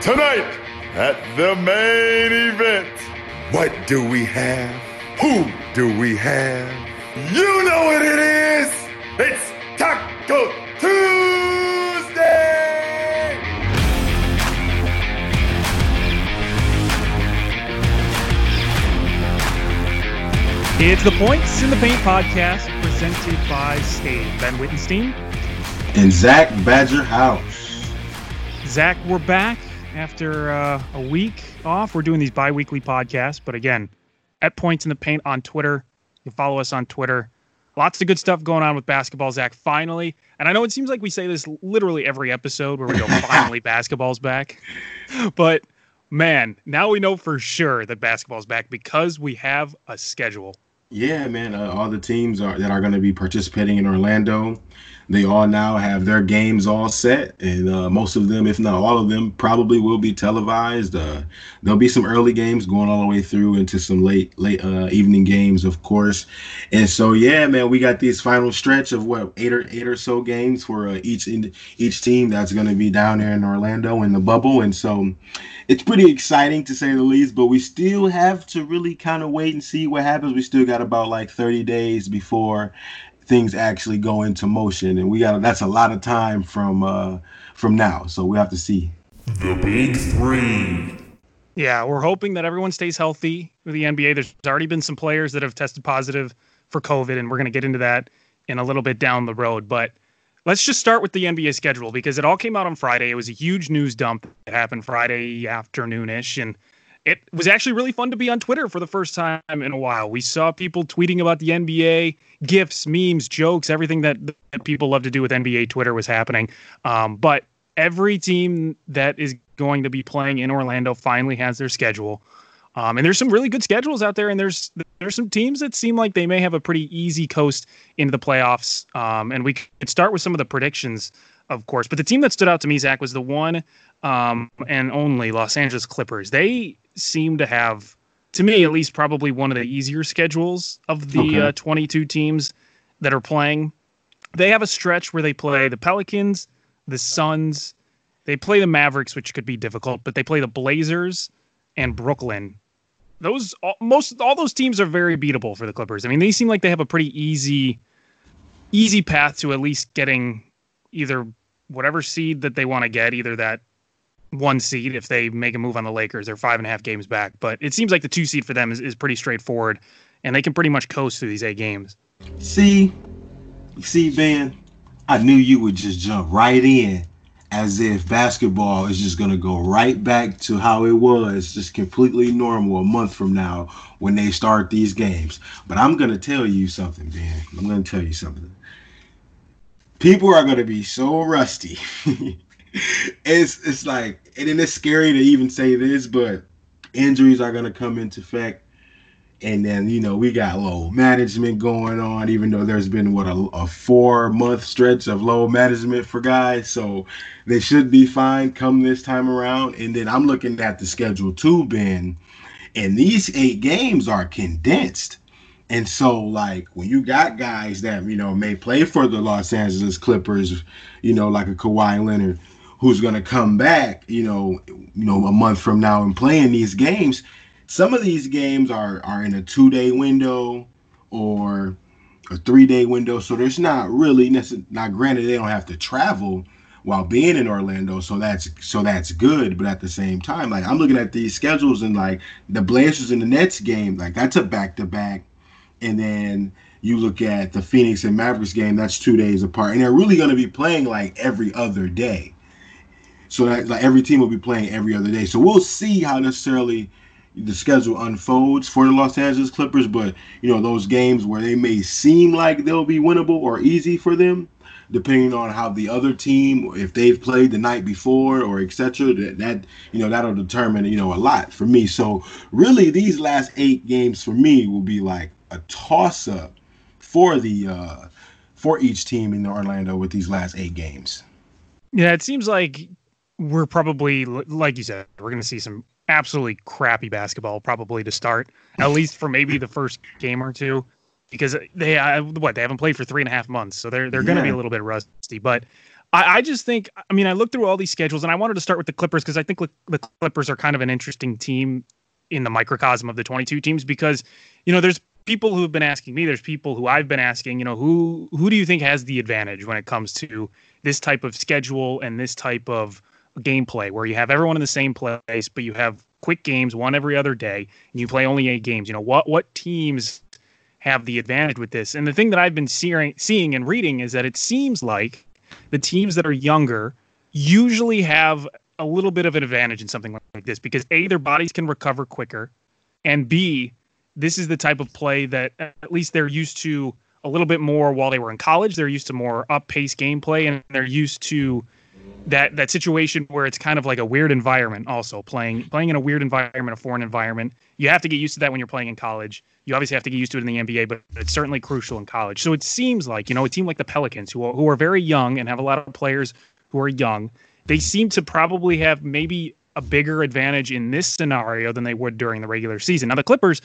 Tonight at the main event, what do we have? Who do we have? You know what it is! It's Taco Tuesday! It's the Points in the Paint podcast presented by Steve Ben Wittenstein. and Zach Badger House. Zach, we're back after uh, a week off. We're doing these bi weekly podcasts, but again, at Points in the Paint on Twitter. You follow us on Twitter. Lots of good stuff going on with basketball, Zach, finally. And I know it seems like we say this literally every episode where we go, finally, basketball's back. But man, now we know for sure that basketball's back because we have a schedule. Yeah, man. Uh, all the teams are that are going to be participating in Orlando. They all now have their games all set, and uh, most of them, if not all of them, probably will be televised. Uh, there'll be some early games going all the way through into some late, late uh, evening games, of course. And so, yeah, man, we got this final stretch of what eight or eight or so games for uh, each in, each team that's going to be down there in Orlando in the bubble, and so it's pretty exciting to say the least. But we still have to really kind of wait and see what happens. We still got about like 30 days before things actually go into motion and we got that's a lot of time from uh from now so we have to see The Big Three. Yeah, we're hoping that everyone stays healthy with the NBA. There's already been some players that have tested positive for COVID, and we're going to get into that in a little bit down the road. But let's just start with the NBA schedule because it all came out on Friday. It was a huge news dump. It happened Friday afternoonish, and it was actually really fun to be on Twitter for the first time in a while. We saw people tweeting about the NBA, gifs, memes, jokes, everything that, that people love to do with NBA Twitter was happening. Um, but every team that is going to be playing in Orlando finally has their schedule. Um, and there's some really good schedules out there, and there's there's some teams that seem like they may have a pretty easy coast into the playoffs. Um, and we could start with some of the predictions, of course. But the team that stood out to me, Zach, was the one um, and only Los Angeles Clippers. They seem to have, to me at least, probably one of the easier schedules of the Okay. uh, 22 teams that are playing. They have a stretch where they play the Pelicans, the Suns, they play the Mavericks, which could be difficult, but they play the Blazers and Brooklyn. Those all, most all those teams are very beatable for the Clippers. I mean, they seem like they have a pretty easy, easy path to at least getting either whatever seed that they want to get, either that one seed if they make a move on the Lakers, they're five and a half games back. But it seems like the two seed for them is, is pretty straightforward, and they can pretty much coast through these eight games. see see ben i knew you would just jump right in as if basketball is just going to go right back to how it was just completely normal a month from now when they start these games but i'm going to tell you something ben i'm going to tell you something people are going to be so rusty it's it's like and then it's scary to even say this but injuries are to come into effect. And then you know we got load management going on even though there's been what a, a four month stretch of load management for guys. So they should be fine come this time around. And then i'm looking at the schedule too ben and these eight games are condensed. And so like when you got guys that you know may play for the los angeles clippers you know like a Kawhi leonard who's going to come back you know you know a month from now and playing these games some of these games are are in a two day window or a three day window so there's not really not granted they don't have to travel while being in Orlando. So that's so that's good. But at the same time, like I'm looking at these schedules and like the Blazers and the Nets game, like that's a back to back. And then you look at the Phoenix and Mavericks game, that's two days apart. And they're really gonna be playing like every other day. So that like every team will be playing every other day. So we'll see how necessarily the schedule unfolds for the Los Angeles Clippers, but you know those games where they may seem like they'll be winnable or easy for them, depending on how the other team, if they've played the night before or etc. That, that you know that'll determine you know a lot for me. So really, these last eight games for me will be like a toss up for the uh, for each team in Orlando with these last eight games. Yeah, it seems like we're probably like you said, we're going to see some absolutely crappy basketball probably to start, at least for maybe the first game or two, because they uh, what they haven't played for three and a half months, so they're they're going to be a little bit rusty. But I, I, just think, I mean, I looked through all these schedules, and I wanted to start with the Clippers because I think the Clippers are kind of an interesting team in the microcosm of the 22 teams because you know there's people who have been asking me there's people who i've been asking you know who who do you think has the advantage when it comes to this type of schedule and this type of gameplay where you have everyone in the same place, but you have quick games, one every other day, and you play only eight games. You know what what teams have the advantage with this? And the thing that I've been seeing seeing and reading is that it seems like the teams that are younger usually have a little bit of an advantage in something like this because a their bodies can recover quicker, and b this is the type of play that at least they're used to a little bit more while they were in college. They're used to more up pace gameplay, and they're used to that that situation where it's kind of like a weird environment also playing playing in a weird environment a foreign environment you have to get used to that when you're playing in college you obviously have to get used to it in the nba but it's certainly crucial in college so it seems like you know a team like the pelicans who are, who are very young and have a lot of players who are young they seem to probably have maybe a bigger advantage in this scenario than they would during the regular season now the clippers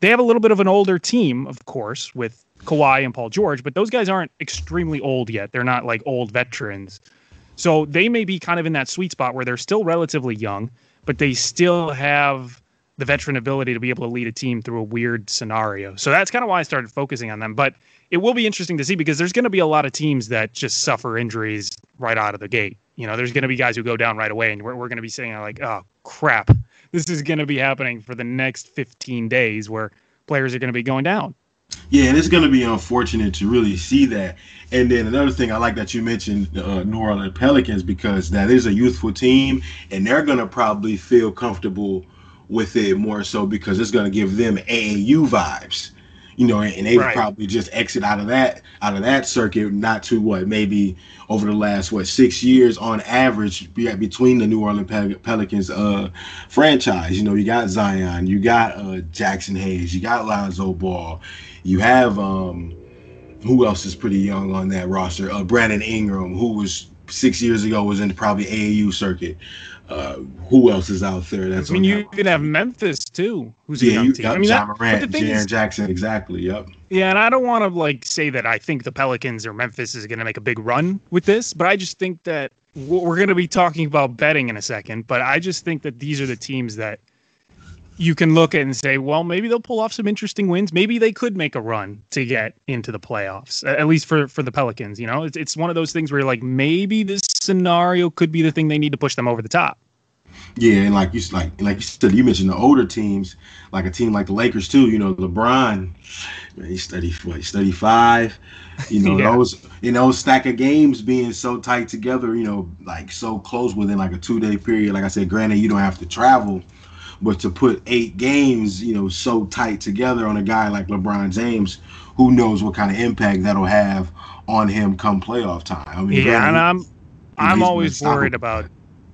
they have a little bit of an older team of course with Kawhi and Paul George, but those guys aren't extremely old yet. They're not like old veterans. So they may be kind of in that sweet spot where they're still relatively young, but they still have the veteran ability to be able to lead a team through a weird scenario. So that's kind of why I started focusing on them. But it will be interesting to see because there's going to be a lot of teams that just suffer injuries right out of the gate. You know, there's going to be guys who go down right away, and we're, we're going to be saying, like, oh, crap, this is going to be happening for the next 15 days where players are going to be going down. Yeah, and it's going to be unfortunate to really see that. And then another thing I like that you mentioned uh, New Orleans Pelicans because that is a youthful team, and they're going to probably feel comfortable with it more so because it's going to give them AAU vibes you know, and they right. probably just exit out of that out of that circuit, not to what maybe over the last what six years on average between the New Orleans Pel- Pelicans uh, franchise. You know, you got Zion, you got uh, Jaxson Hayes, you got Lonzo Ball, you have um, who else is pretty young on that roster? Uh, Brandon Ingram, who was six years ago was in probably AAU circuit. Uh, who else is out there? That's I mean, you could have Memphis too, who's yeah, a young you, team. Yep, I mean, Ja Morant, Jaren Jackson, exactly. Yep. Yeah, and I don't want to like say that I think the Pelicans or Memphis is going to make a big run with this, but I just think that we're going to be talking about betting in a second. But I just think that these are the teams that you can look at and say, well, maybe they'll pull off some interesting wins. Maybe they could make a run to get into the playoffs, at least for for the Pelicans. You know, it's it's one of those things where you're like, maybe this scenario could be the thing they need to push them over the top. Yeah, and like you like like you said, you mentioned the older teams, like a team like the Lakers too. You know, LeBron, man, he studied what? He studied five. You know yeah. those you know stack of games being so tight together. You know, like so close within like a two day period. Like I said, granted you don't have to travel, but to put eight games, you know, so tight together on a guy like LeBron James, who knows what kind of impact that'll have on him come playoff time. I mean, yeah, and I'm I'm always worried about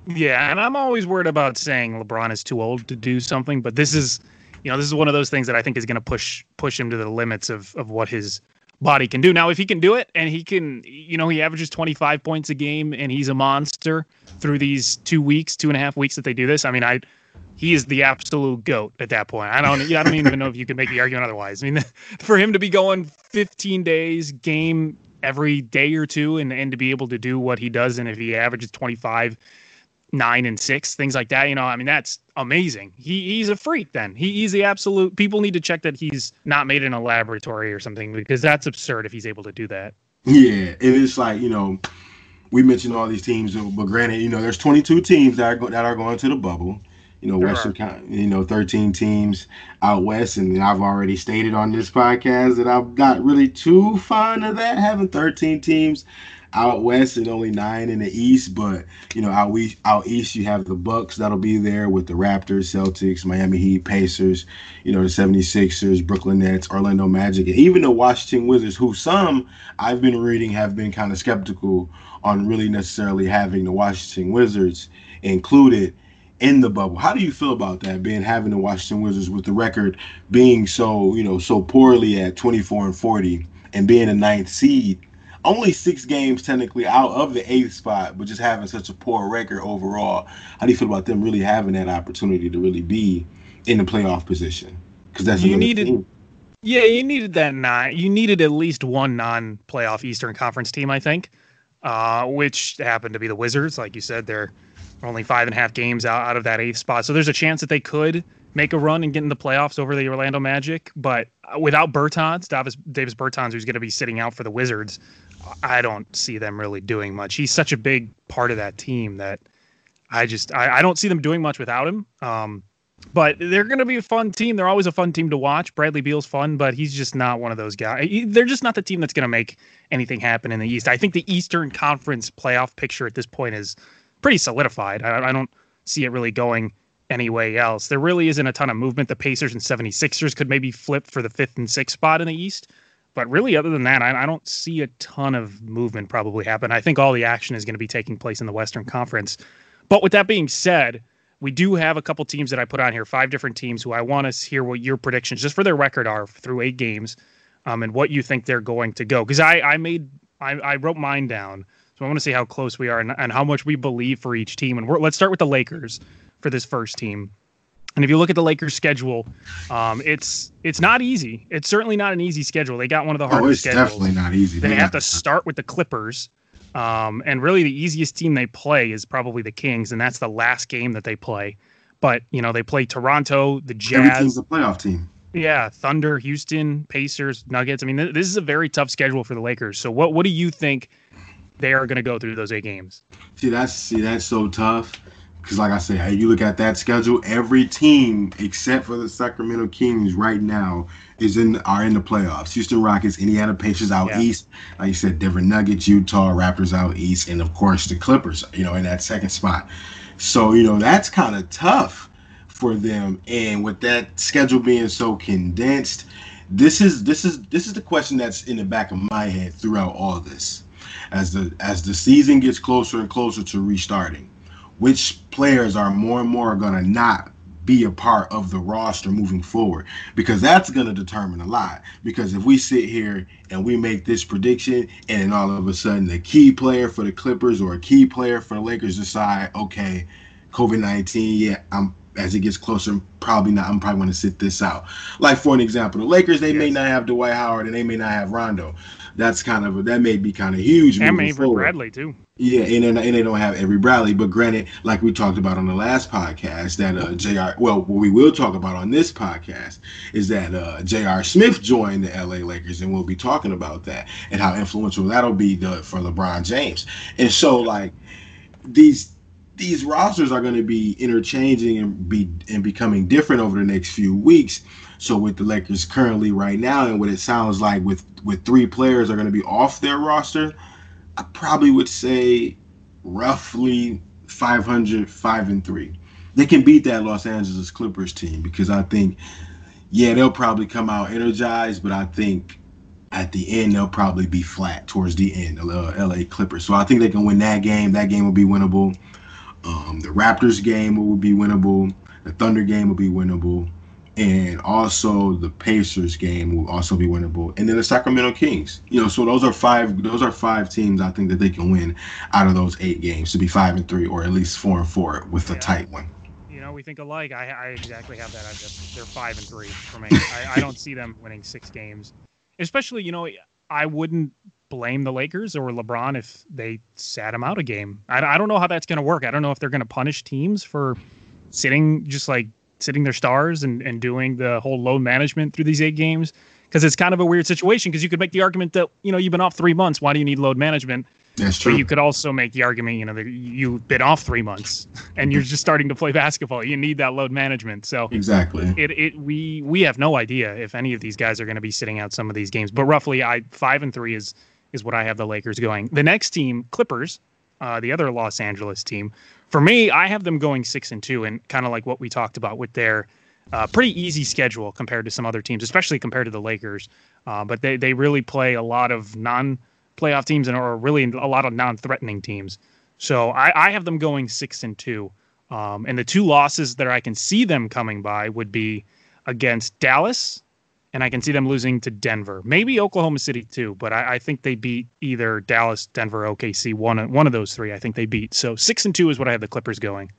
yeah, and I'm always worried about saying LeBron is too old to do something, but this is, you know, this is one of those things that I think is going to push push him to the limits of of what his body can do. Now, if he can do it, and he can, you know, he averages 25 points a game, and he's a monster through these two weeks, two and a half weeks that they do this. I mean, I he is the absolute goat at that point. I don't, I don't even know if you can make the argument otherwise. I mean, for him to be going 15 days game every day or two, and and to be able to do what he does, and if he averages 25 nine and six, things like that. You know, I mean, that's amazing. He he's a freak. Then he, he's the absolute. People need to check that he's not made in a laboratory or something because that's absurd if he's able to do that. Yeah, and it's like you know, we mentioned all these teams, but granted, you know, there's 22 teams that are go- that are going to the bubble. You know, Western, Con- you know, 13 teams out west, and I've already stated on this podcast that I'm not really too fond of that having 13 teams out west and only nine in the east. But you know, out east, out east, you have the Bucks that'll be there with the Raptors, Celtics, Miami Heat, Pacers. You know, the 76ers, Brooklyn Nets, Orlando Magic, and even the Washington Wizards, who some I've been reading have been kind of skeptical on really necessarily having the Washington Wizards included in the bubble. How do you feel about that? Being having the Washington Wizards with the record being so, you know, so poorly at 24 and 40 and being a ninth seed, only six games technically out of the eighth spot, but just having such a poor record overall. How do you feel about them really having that opportunity to really be in the playoff position? Because that's You needed- team. Yeah, you needed that nine. You needed at least one non-playoff Eastern Conference team, I think, uh, which happened to be the Wizards. Like you said, they're only five and a half games out, out of that eighth spot, so there's a chance that they could make a run and get in the playoffs over the Orlando Magic. But without Bertans, Davis Davis Bertans, who's going to be sitting out for the Wizards, I don't see them really doing much. He's such a big part of that team that I just I, I don't see them doing much without him. Um, but they're going to be a fun team. They're always a fun team to watch. Bradley Beal's fun, but he's just not one of those guys. They're just not the team that's going to make anything happen in the East. I think the Eastern Conference playoff picture at this point is pretty solidified. I, I don't see it really going any way else. There really isn't a ton of movement. The Pacers and 76ers could maybe flip for the fifth and sixth spot in the East. But really, other than that, I, I don't see a ton of movement probably happen. I think all the action is going to be taking place in the Western Conference. But with that being said, we do have a couple teams that I put on here, five different teams who I want to hear what your predictions, just for their record, are through eight games, um, and what you think they're going to go. Because I, I made, I, I wrote mine down, so I want to see how close we are and, and how much we believe for each team. And we're, let's start with the Lakers for this first team. And if you look at the Lakers' schedule, um, it's it's not easy. It's certainly not an easy schedule. They got one of the Oh, hardest it's schedules. definitely not easy. They have to start with the Clippers. Um, and really, the easiest team they play is probably the Kings, and that's the last game that they play. But you know, they play Toronto, the Every team's Jazz, a playoff team. yeah, Thunder, Houston, Pacers, Nuggets. I mean, th- this is a very tough schedule for the Lakers. So, what what do you think they are going to go through those eight games? See, that's see, that's so tough. Because, like I said, hey, you look at that schedule. Every team except for the Sacramento Kings right now is in are in the playoffs. Houston Rockets, Indiana Pacers out Yeah. east. Like you said, Denver Nuggets, Utah Raptors out east, and of course the Clippers. You know, in that second spot. So you know that's kind of tough for them. And with that schedule being so condensed, this is this is this is the question that's in the back of my head throughout all this. As the as the season gets closer and closer to restarting, which players are more and more gonna not be a part of the roster moving forward? Because that's going to determine a lot. Because if we sit here and we make this prediction and then all of a sudden the key player for the clippers or a key player for the lakers decide okay covid-19 yeah i'm as it gets closer I'm probably not i'm probably going to sit this out. Like for an example the lakers they may not have dwight howard and they may not have rondo that's kind of that may be kind of huge And Avery. Bradley too. Yeah, and and they don't have Avery Bradley, but granted, like we talked about on the last podcast, that uh, J.R. Well, what we will talk about on this podcast is that uh, J.R. Smith joined the L.A. Lakers, and we'll be talking about that and how influential that'll be the, for LeBron James. And so, like these these rosters are going to be interchanging and be and becoming different over the next few weeks. So with the Lakers currently right now, and what it sounds like with with three players are going to be off their roster. I probably would say roughly 500, 5 and 3. They can beat that Los Angeles Clippers team because I think, yeah, they'll probably come out energized, but I think at the end they'll probably be flat towards the end, uh, LA Clippers. So I think they can win that game. That game will be winnable. Um, the Raptors game will be winnable. The Thunder game will be winnable. And also the Pacers game will also be winnable. And then the Sacramento Kings. You know, so those are five those are five teams I think that they can win out of those eight games to be five and three or at least four and four with a Yeah. tight one. You know, we think alike. I, I exactly have that. I just, they're five and three for me. I, I don't see them winning six games. Especially, you know, I wouldn't blame the Lakers or LeBron if they sat him out a game. I, I don't know how that's going to work. I don't know if they're going to punish teams for sitting, just like sitting their stars and, and doing the whole load management through these eight games. Because it's kind of a weird situation. Because you could make the argument that you know you've been off three months. Why do you need load management? That's true. But you could also make the argument, you know, that you've been off three months and you're just starting to play basketball. You need that load management. So exactly. It it we we have no idea if any of these guys are going to be sitting out some of these games. But roughly, I five and three is is what I have the Lakers going. The next team, Clippers, uh, the other Los Angeles team. For me, I have them going six and two, and kind of like what we talked about with their uh, pretty easy schedule compared to some other teams, especially compared to the Lakers. Uh, but they they really play a lot of non playoff teams and or really a lot of non-threatening teams. So I, I have them going six and two. Um, and the two losses that I can see them coming by would be against Dallas, and I can see them losing to Denver. Maybe Oklahoma City too, but I, I think they beat either Dallas, Denver, OKC. One one of those three, I think they beat. So six and two is what I have the Clippers going.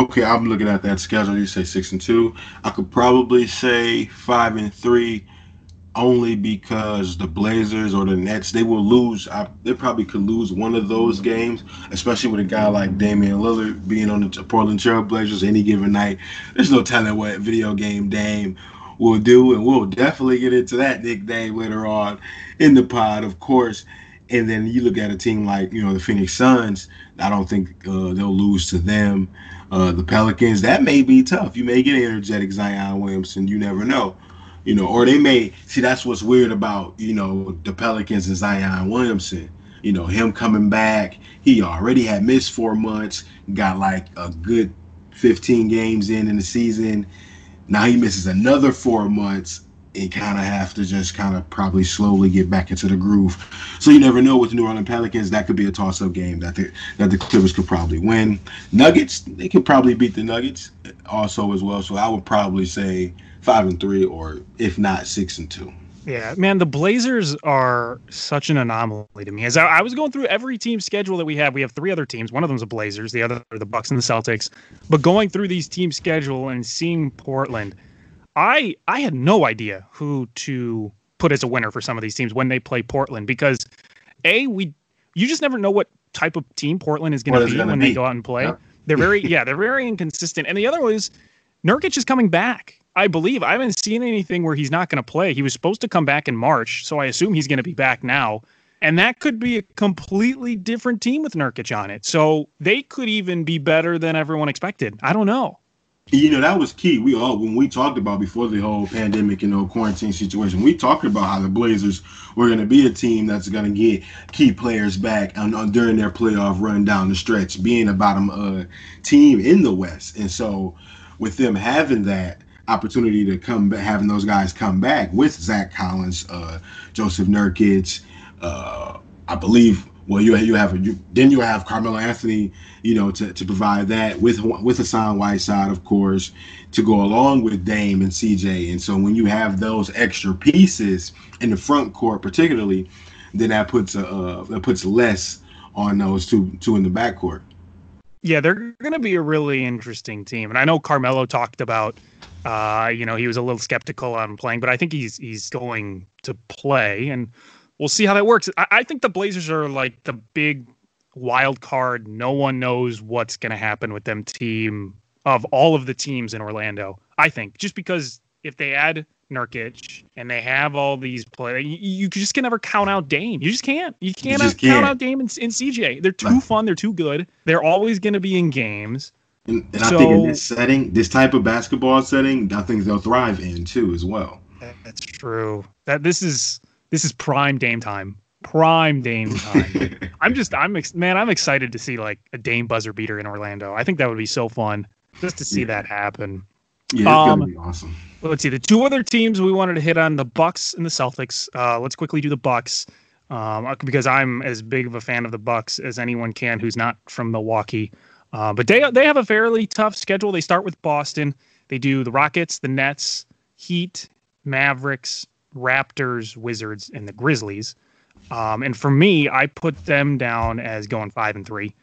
Okay, I'm looking at that schedule. You say six and two. I could probably say five and three only because the Blazers or the Nets they will lose. I, they probably could lose one of those games, especially with a guy like Damian Lillard being on the Portland Trail Blazers any given night. There's no telling what video game Dame will do, and we'll definitely get into that nickname later on in the pod, of course. And then you look at a team like you know the Phoenix Suns. I don't think uh, they'll lose to them. Uh, the Pelicans that may be tough. You may get energetic Zion Williamson. You never know you know, or they may see that's what's weird about you know the Pelicans and Zion Williamson. You know, him coming back, he already had missed four months, got like a good 15 games in in the season. Now he misses another four months and kind of have to just kind of probably slowly get back into the groove. So you never know with the New Orleans Pelicans. That could be a toss-up game that the that the Clippers could probably win. Nuggets, they could probably beat the Nuggets also as well. So I would probably say five and three, or if not six and two. Yeah, man, the Blazers are such an anomaly to me. As I, I, was going through every team schedule that we have, we have three other teams. One of them is the Blazers, the other are the Bucks and the Celtics. But going through these team schedule and seeing Portland, I I had no idea who to put as a winner for some of these teams when they play Portland because a we you just never know what type of team Portland is going to be when be. they go out and play. Yeah. They're very yeah they're very inconsistent. And the other was Nurkic is coming back. I believe I haven't seen anything where he's not going to play. He was supposed to come back in March, so I assume he's going to be back now. And that could be a completely different team with Nurkic on it. So they could even be better than everyone expected. I don't know. You know, that was key. We all, when we talked about before the whole pandemic and the quarantine situation, we talked about how the Blazers were going to be a team that's going to get key players back on, on, during their playoff run down the stretch, being a bottom uh, team in the West. And so, with them having that, opportunity to come back, having those guys come back with Zach Collins, uh, Jusuf Nurkic, uh, I believe. Well, you you have you, then you have Carmelo Anthony, you know, to, to provide that with with Hassan Whiteside, of course, to go along with Dame and CJ. And so when you have those extra pieces in the front court, particularly, then that puts a uh, that puts less on those two two in the back court. Yeah, they're going to be a really interesting team, and I know Carmelo talked about uh, you know, he was a little skeptical on playing, but I think he's he's going to play, and we'll see how that works. I, I think the Blazers are like the big wild card. No one knows what's going to happen with them team of all of the teams in Orlando. I think just because if they add Nurkic and they have all these players, you, you, just can never count out Dame. You just can't. You can't, you can't. count out Dame and, and CJ. They're too fun. They're too good. They're always going to be in games. And, and so, I think in this setting, this type of basketball setting, I think they'll thrive in too as well. That's true. That this is this is prime Dame time. Prime Dame time. I'm just I'm ex- man, I'm excited to see like a Dame buzzer beater in Orlando. I think that would be so fun just to see yeah. that happen. Yeah, um, gonna be awesome. Let's see the two other teams we wanted to hit on the Bucks and the Celtics. Uh, let's quickly do the Bucks um, because I'm as big of a fan of the Bucks as anyone can who's not from Milwaukee. Uh, but they they have a fairly tough schedule. They start with Boston. They do the Rockets, the Nets, Heat, Mavericks, Raptors, Wizards, and the Grizzlies. Um, and for me, I put them down as going five and three.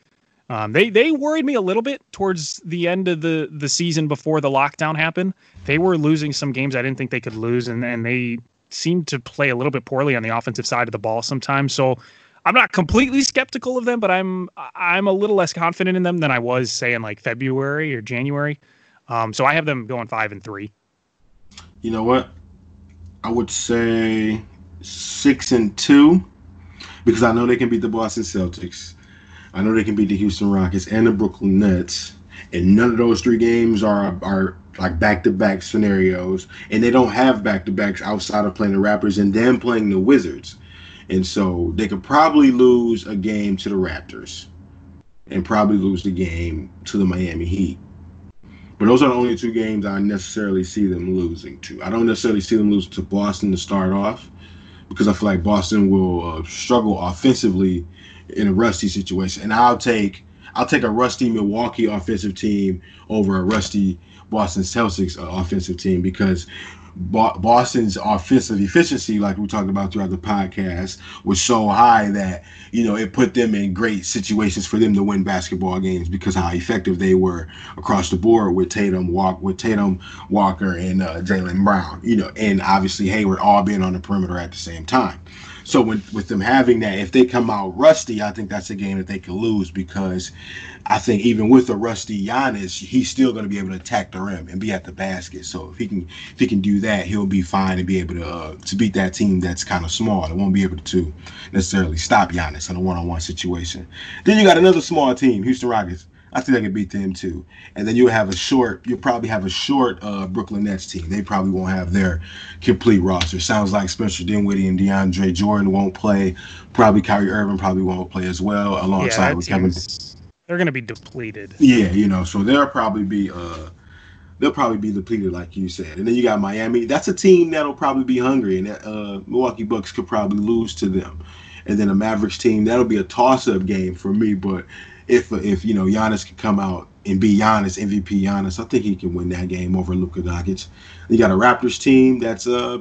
Um, they they worried me a little bit towards the end of the the season before the lockdown happened. They were losing some games I didn't think they could lose, and and they seemed to play a little bit poorly on the offensive side of the ball sometimes. So I'm not completely skeptical of them, but I'm I'm a little less confident in them than I was say in like February or January. Um, so I have them going five and three. You know what? I would say six and two because I know they can beat the Boston Celtics. I know they can beat the Houston Rockets and the Brooklyn Nets. And none of those three games are are like back to back scenarios. And they don't have back to backs outside of playing the Raptors and then playing the Wizards. And so they could probably lose a game to the Raptors and probably lose the game to the Miami Heat. But those are the only two games I necessarily see them losing to. I don't necessarily see them losing to Boston to start off because I feel like Boston will uh, struggle offensively in a rusty situation. And I'll take I'll take a rusty Milwaukee offensive team over a rusty Boston Celtics uh, offensive team because Boston's offensive efficiency, like we talked about throughout the podcast, was so high that you know it put them in great situations for them to win basketball games because how effective they were across the board with Tatum, Walk with Tatum, Walker, and uh, Jaylen Brown. You know, and obviously Hayward all being on the perimeter at the same time. So when, with them having that, if they come out rusty, I think that's a game that they can lose because I think even with a rusty Giannis, he's still going to be able to attack the rim and be at the basket. So if he can if he can do that, he'll be fine and be able to uh, to beat that team that's kind of small. It won't be able to necessarily stop Giannis in a one on one situation. Then you got another small team, Houston Rockets. I think they can beat them too. And then you'll have a short, you'll probably have a short uh, Brooklyn Nets team. They probably won't have their complete roster. Sounds like Spencer Dinwiddie and DeAndre Jordan won't play. Probably Kyrie Irving probably won't play as well, alongside yeah, with Kevin. They're going to be depleted. Yeah, you know, so they'll probably be. uh They'll probably be depleted, like you said, and then you got Miami. That's a team that'll probably be hungry, and uh, Milwaukee Bucks could probably lose to them. And then a Mavericks team that'll be a toss-up game for me, but if if you know Giannis can come out and be Giannis, MVP Giannis, I think he can win that game over Luka Doncic. You got a Raptors team that's uh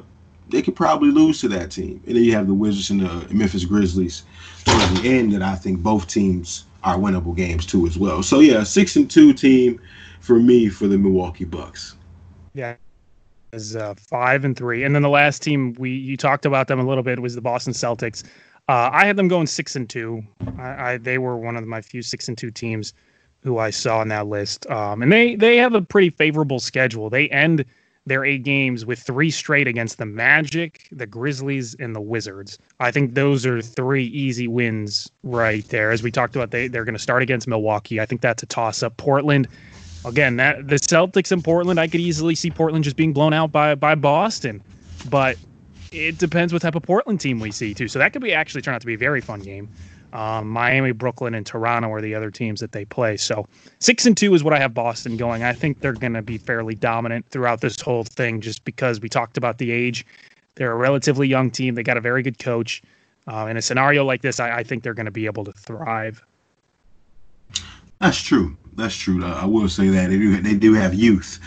they could probably lose to that team, and then you have the Wizards and the Memphis Grizzlies towards the end that I think both teams are winnable games too as well. So yeah, six and two team for me for the Milwaukee Bucks. Yeah, is uh, five and three, and then the last team we you talked about them a little bit was the Boston Celtics. Uh, I had them going six and two. I, I, they were one of my few six and two teams who I saw on that list. Um, and they they have a pretty favorable schedule. They end their eight games with three straight against the Magic, the Grizzlies, and the Wizards. I think those are three easy wins right there. As we talked about, they they're going to start against Milwaukee. I think that's a toss up. Portland. Again, that the Celtics in Portland, I could easily see Portland just being blown out by by Boston. But it depends what type of Portland team we see too. So that could be actually turn out to be a very fun game. Um, Miami, Brooklyn, and Toronto are the other teams that they play. So six and two is what I have Boston going. I think they're going to be fairly dominant throughout this whole thing, just because we talked about the age. They're a relatively young team. They got a very good coach. Uh, in a scenario like this, I, I think they're going to be able to thrive. That's true. That's true. I will say that they do. They do have youth.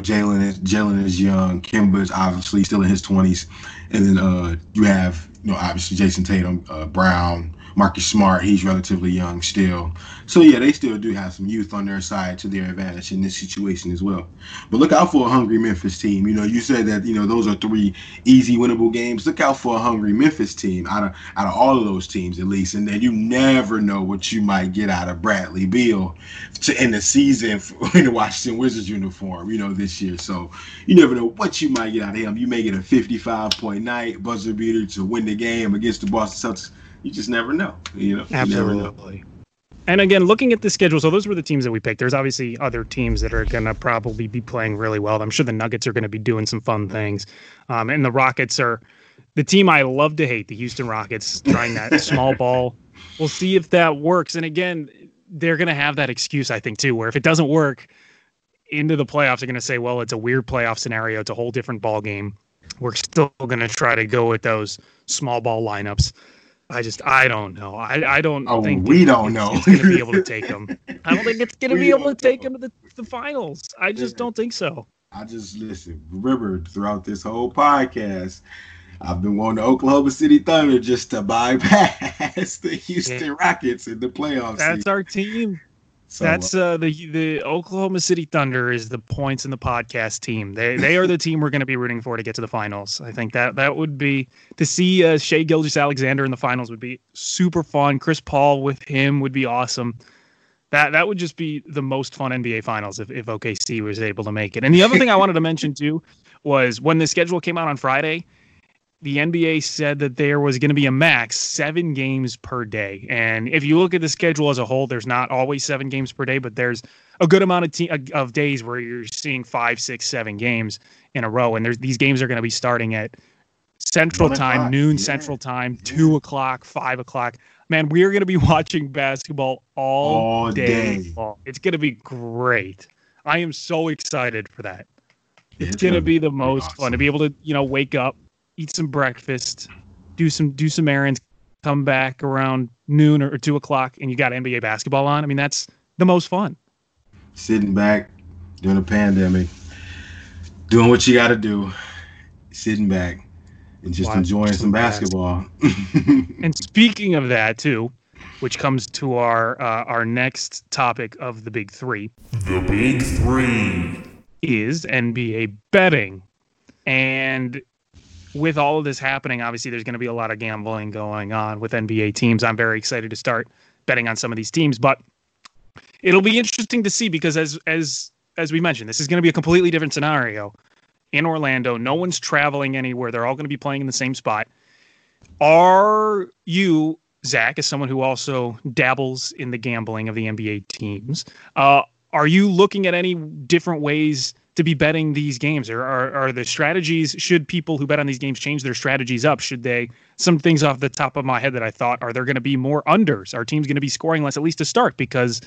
Jaylen is Jaylen is young. Kemba is obviously still in his twenties, and then uh, you have you know obviously Jayson Tatum, uh, Brown, Marcus Smart, he's relatively young still. So yeah, they still do have some youth on their side to their advantage in this situation as well. But look out for a hungry Memphis team. You know, you said that you know those are three easy winnable games. Look out for a hungry Memphis team out of out of all of those teams at least. And then you never know what you might get out of Bradley Beal to end the season in the Washington Wizards uniform. You know this year, so you never know what you might get out of him. You may get a 55 point night buzzer beater to win the game against the Boston Celtics you just never know. You know, absolutely. And again, looking at the schedule, so those were the teams that we picked. There's obviously other teams that are going to probably be playing really well. I'm sure the Nuggets are going to be doing some fun things, um, and the Rockets are the team I love to hate. The Houston Rockets trying that small ball. We'll see if that works. And again, they're going to have that excuse, I think, too, where if it doesn't work into the playoffs, they're going to say, "Well, it's a weird playoff scenario. It's a whole different ball game. We're still going to try to go with those small ball lineups." I just I don't know. I I don't oh, think we don't know. It's going to be able to take them. I don't think it's going to be able to take them to the, the finals. I just don't think so. I just listen. Remember throughout this whole podcast, I've been wanting the Oklahoma City Thunder just to bypass the Houston yeah. Rockets in the playoffs. That's our team. So, That's uh, the the Oklahoma City Thunder is the points in the podcast team. They they are the team we're going to be rooting for to get to the finals. I think that that would be to see uh, Shai Gilgeous-Alexander in the finals would be super fun. Chris Paul with him would be awesome. That that would just be the most fun NBA finals if, if OKC was able to make it. And the other thing I wanted to mention too was when the schedule came out on Friday, the NBA said that there was going to be a max seven games per day. And if you look at the schedule as a whole, there's not always seven games per day, but there's a good amount of te- of days where you're seeing five, six, seven games in a row. And there's these games are going to be starting at Central Time, noon yeah. Central Time, two yeah. o'clock, five o'clock. Man, we are going to be watching basketball all, all day. day. It's going to be great. I am so excited for that. It's, it's going to be the most awesome. fun to be able to, you know, wake up, eat some breakfast, do some do some errands, come back around noon or, or two o'clock, and you got NBA basketball on. I mean, that's the most fun. Sitting back during a pandemic, doing what you got to do, sitting back and just Watch enjoying some, some basketball. and speaking of that too, which comes to our uh, our next topic of the big three. The big three is NBA betting, and with all of this happening, obviously there's going to be a lot of gambling going on with NBA teams. I'm very excited to start betting on some of these teams, but it'll be interesting to see because as as as we mentioned, this is going to be a completely different scenario in Orlando. No one's traveling anywhere. They're all going to be playing in the same spot. Are you, Zach, as someone who also dabbles in the gambling of the NBA teams, uh, are you looking at any different ways to be betting these games? Or are, are the strategies, should people who bet on these games change their strategies up? Should they, some things off the top of my head that I thought, are there going to be more unders? Are teams going to be scoring less, at least to start? Because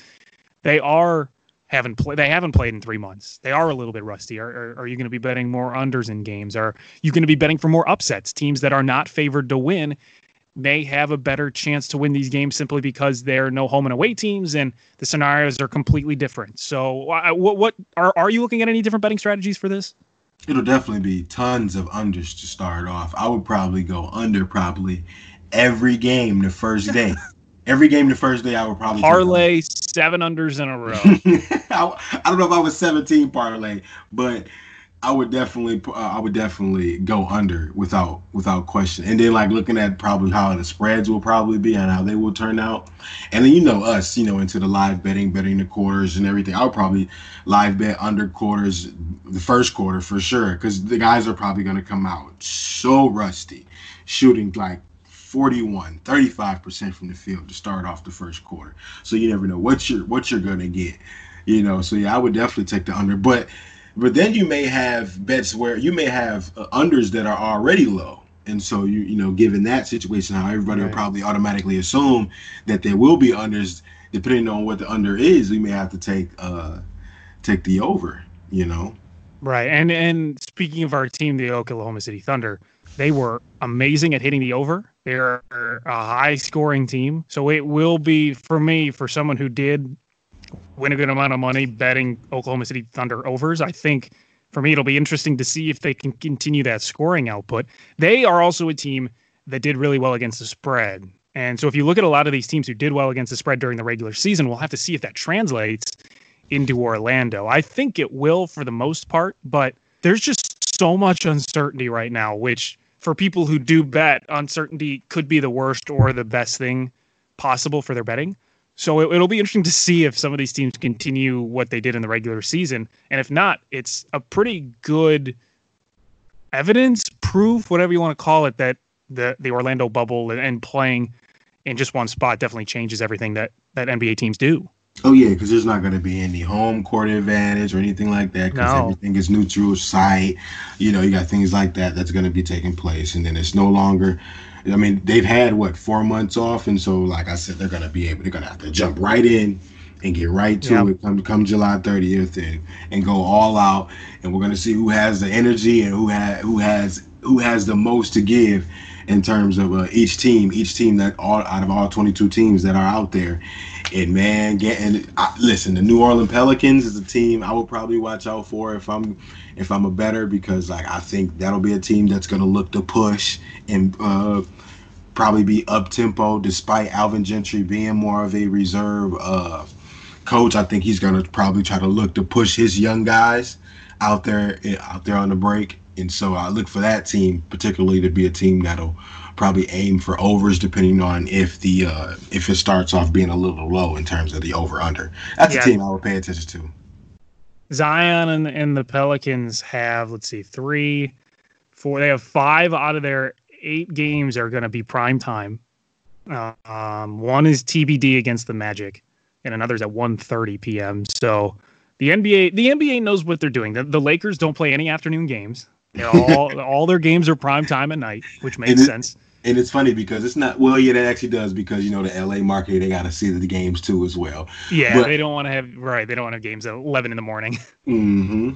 they are haven't played they haven't played in three months they are a little bit rusty are, are, are you going to be betting more unders in games are you going to be betting for more upsets teams that are not favored to win may have a better chance to win these games simply because they're no home and away teams and the scenarios are completely different. So uh, what what are, are you looking at any different betting strategies for this? It'll definitely be tons of unders to start off. I would probably go under probably every game the first day. Every game the first day I would probably parlay seven unders in a row. I, I, don't know if I was 17 parlay, but I would definitely uh, I would definitely go under without without question. And then like looking at probably how the spreads will probably be and how they will turn out. And then you know us, you know, into the live betting, betting the quarters and everything. I would probably live bet under quarters the first quarter for sure because the guys are probably going to come out so rusty, shooting like 41, 35% from the field to start off the first quarter. So you never know what you're what you're gonna get. You know, so yeah, I would definitely take the under. But but then you may have bets where you may have uh, unders that are already low. And so you you know, given that situation, how everybody right. will probably automatically assume that there will be unders, depending on what the under is, we may have to take uh take the over, you know. Right. And and speaking of our team, the Oklahoma City Thunder, they were amazing at hitting the over. They're a high scoring team. So it will be for me, for someone who did win a good amount of money betting Oklahoma City Thunder overs, I think for me it'll be interesting to see if they can continue that scoring output. They are also a team that did really well against the spread. And so if you look at a lot of these teams who did well against the spread during the regular season, we'll have to see if that translates into Orlando. I think it will for the most part, but there's just so much uncertainty right now, which for people who do bet, uncertainty could be the worst or the best thing possible for their betting. So it, will be interesting to see if some of these teams continue what they did in the regular season, and if not, it's a pretty good evidence, proof, whatever you want to call it, that the the Orlando bubble and, and playing in just one spot definitely changes everything that that NBA teams do. Oh yeah, because there's not going to be any home court advantage or anything like that. Because no. everything is neutral site. You know, you got things like that that's going to be taking place, and then it's no longer. I mean, they've had what four months off, and so like I said, they're going to be able. They're going to have to jump right in and get right to yep. it come come July 30th and and go all out. And we're going to see who has the energy and who has who has who has the most to give in terms of uh, each team, each team that all out of all 22 teams that are out there. And man, getting I, listen, the New Orleans Pelicans is a team I would probably watch out for if I'm if I'm a bettor because like I think that'll be a team that's gonna look to push and uh, probably be up tempo despite Alvin Gentry being more of a reserve uh, coach. I think he's gonna probably try to look to push his young guys out there out there on the break and so I look for that team particularly to be a team that'll probably aim for overs depending on if the uh, if it starts off being a little low in terms of the over under. That's yeah. a team I would pay attention to. Zion and, and the Pelicans have let's see three, four. They have five out of their eight games are going to be prime time. Uh, um, one is TBD against the Magic, and another's at 1:30 p.m. So the NBA the NBA knows what they're doing. The, the Lakers don't play any afternoon games. all all their games are prime time at night, which makes it, sense. And it's funny because it's not well, yeah, that actually does because you know the LA market they got to see the games too as well. Yeah, but, they don't want to have right. They don't want to have games at 11 in the morning. Mm-hmm.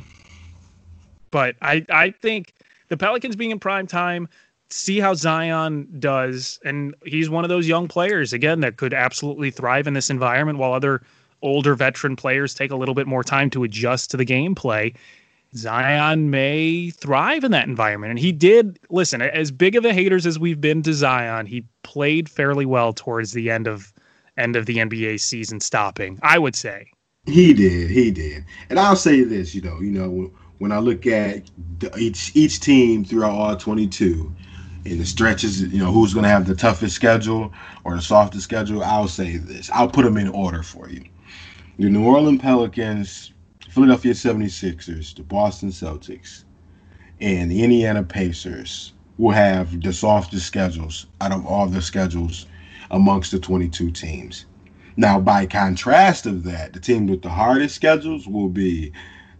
But I I think the Pelicans being in prime time, see how Zion does, and he's one of those young players again that could absolutely thrive in this environment, while other older veteran players take a little bit more time to adjust to the gameplay. Zion may thrive in that environment. And he did, listen, as big of a haters as we've been to Zion, he played fairly well towards the end of end of the NBA season stopping, I would say. He did, he did. And I'll say this, you know, you know, when I look at the, each each team throughout all 22 in the stretches, you know, who's going to have the toughest schedule or the softest schedule, I'll say this. I'll put them in order for you. The New Orleans Pelicans, Philadelphia 76ers, the Boston Celtics, and the Indiana Pacers will have the softest schedules out of all the schedules amongst the 22 teams. Now, by contrast of that, the team with the hardest schedules will be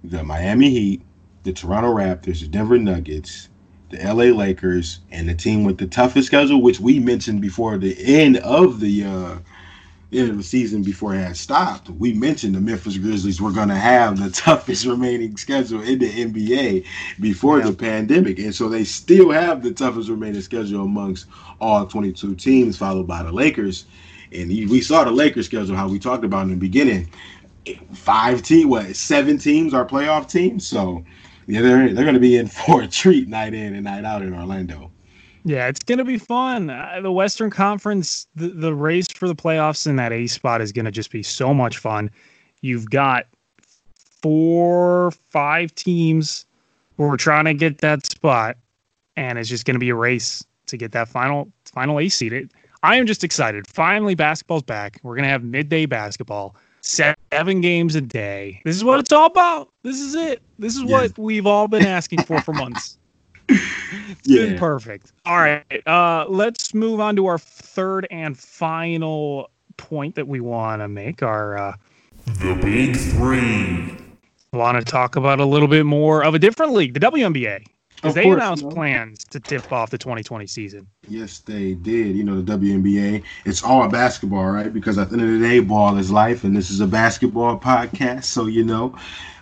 the Miami Heat, the Toronto Raptors, the Denver Nuggets, the LA Lakers, and the team with the toughest schedule, which we mentioned before the end of the uh, end of the season before it had stopped. We mentioned the Memphis Grizzlies were going to have the toughest remaining schedule in the NBA before yeah. the pandemic, and so they still have the toughest remaining schedule amongst all 22 teams, followed by the Lakers. And we saw the Lakers schedule, how we talked about in the beginning five team, what seven teams are playoff teams. So yeah, they're they're going to be in for a treat night in and night out in Orlando. Yeah, it's going to be fun. Uh, the Western Conference, the, the race for the playoffs in that A spot is going to just be so much fun. You've got four, five teams who are trying to get that spot, and it's just going to be a race to get that final final A seed. It, I am just excited. Finally, basketball's back. We're going to have midday basketball seven games a day. This is what it's all about. This is it. This is what we've all been asking for for months. It's yeah. perfect. All right. Uh, let's move on to our third and final point that we want to make. Our uh, the big three. Want to talk about a little bit more of a different league, the WNBA because they course, announced you know. plans to tip off the 2020 season. Yes, they did. You know, the WNBA, it's all basketball, right? Because at the end of the day, ball is life, and this is a basketball podcast. So, you know,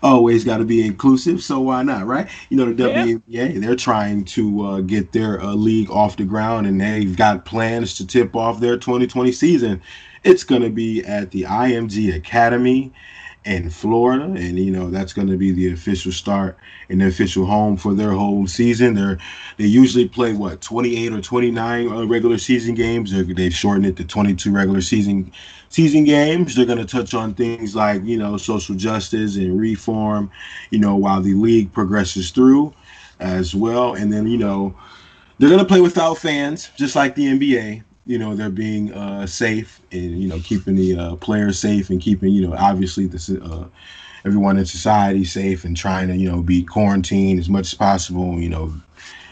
always got to be inclusive. So, why not, right? You know, the yeah. WNBA, they're trying to uh, get their uh, league off the ground, and they've got plans to tip off their 2020 season. It's going to be at the IMG Academy in Florida, and you know that's going to be the official start and the official home for their whole season. They're they usually play what 28 or 29 uh, regular season games. They're, they've shortened it to 22 regular season season games. They're going to touch on things like you know social justice and reform, you know, while the league progresses through as well, and then you know they're going to play without fans, just like the NBA you know they're being uh, safe and you know keeping the uh, players safe and keeping you know obviously this uh, everyone in society safe and trying to you know be quarantined as much as possible you know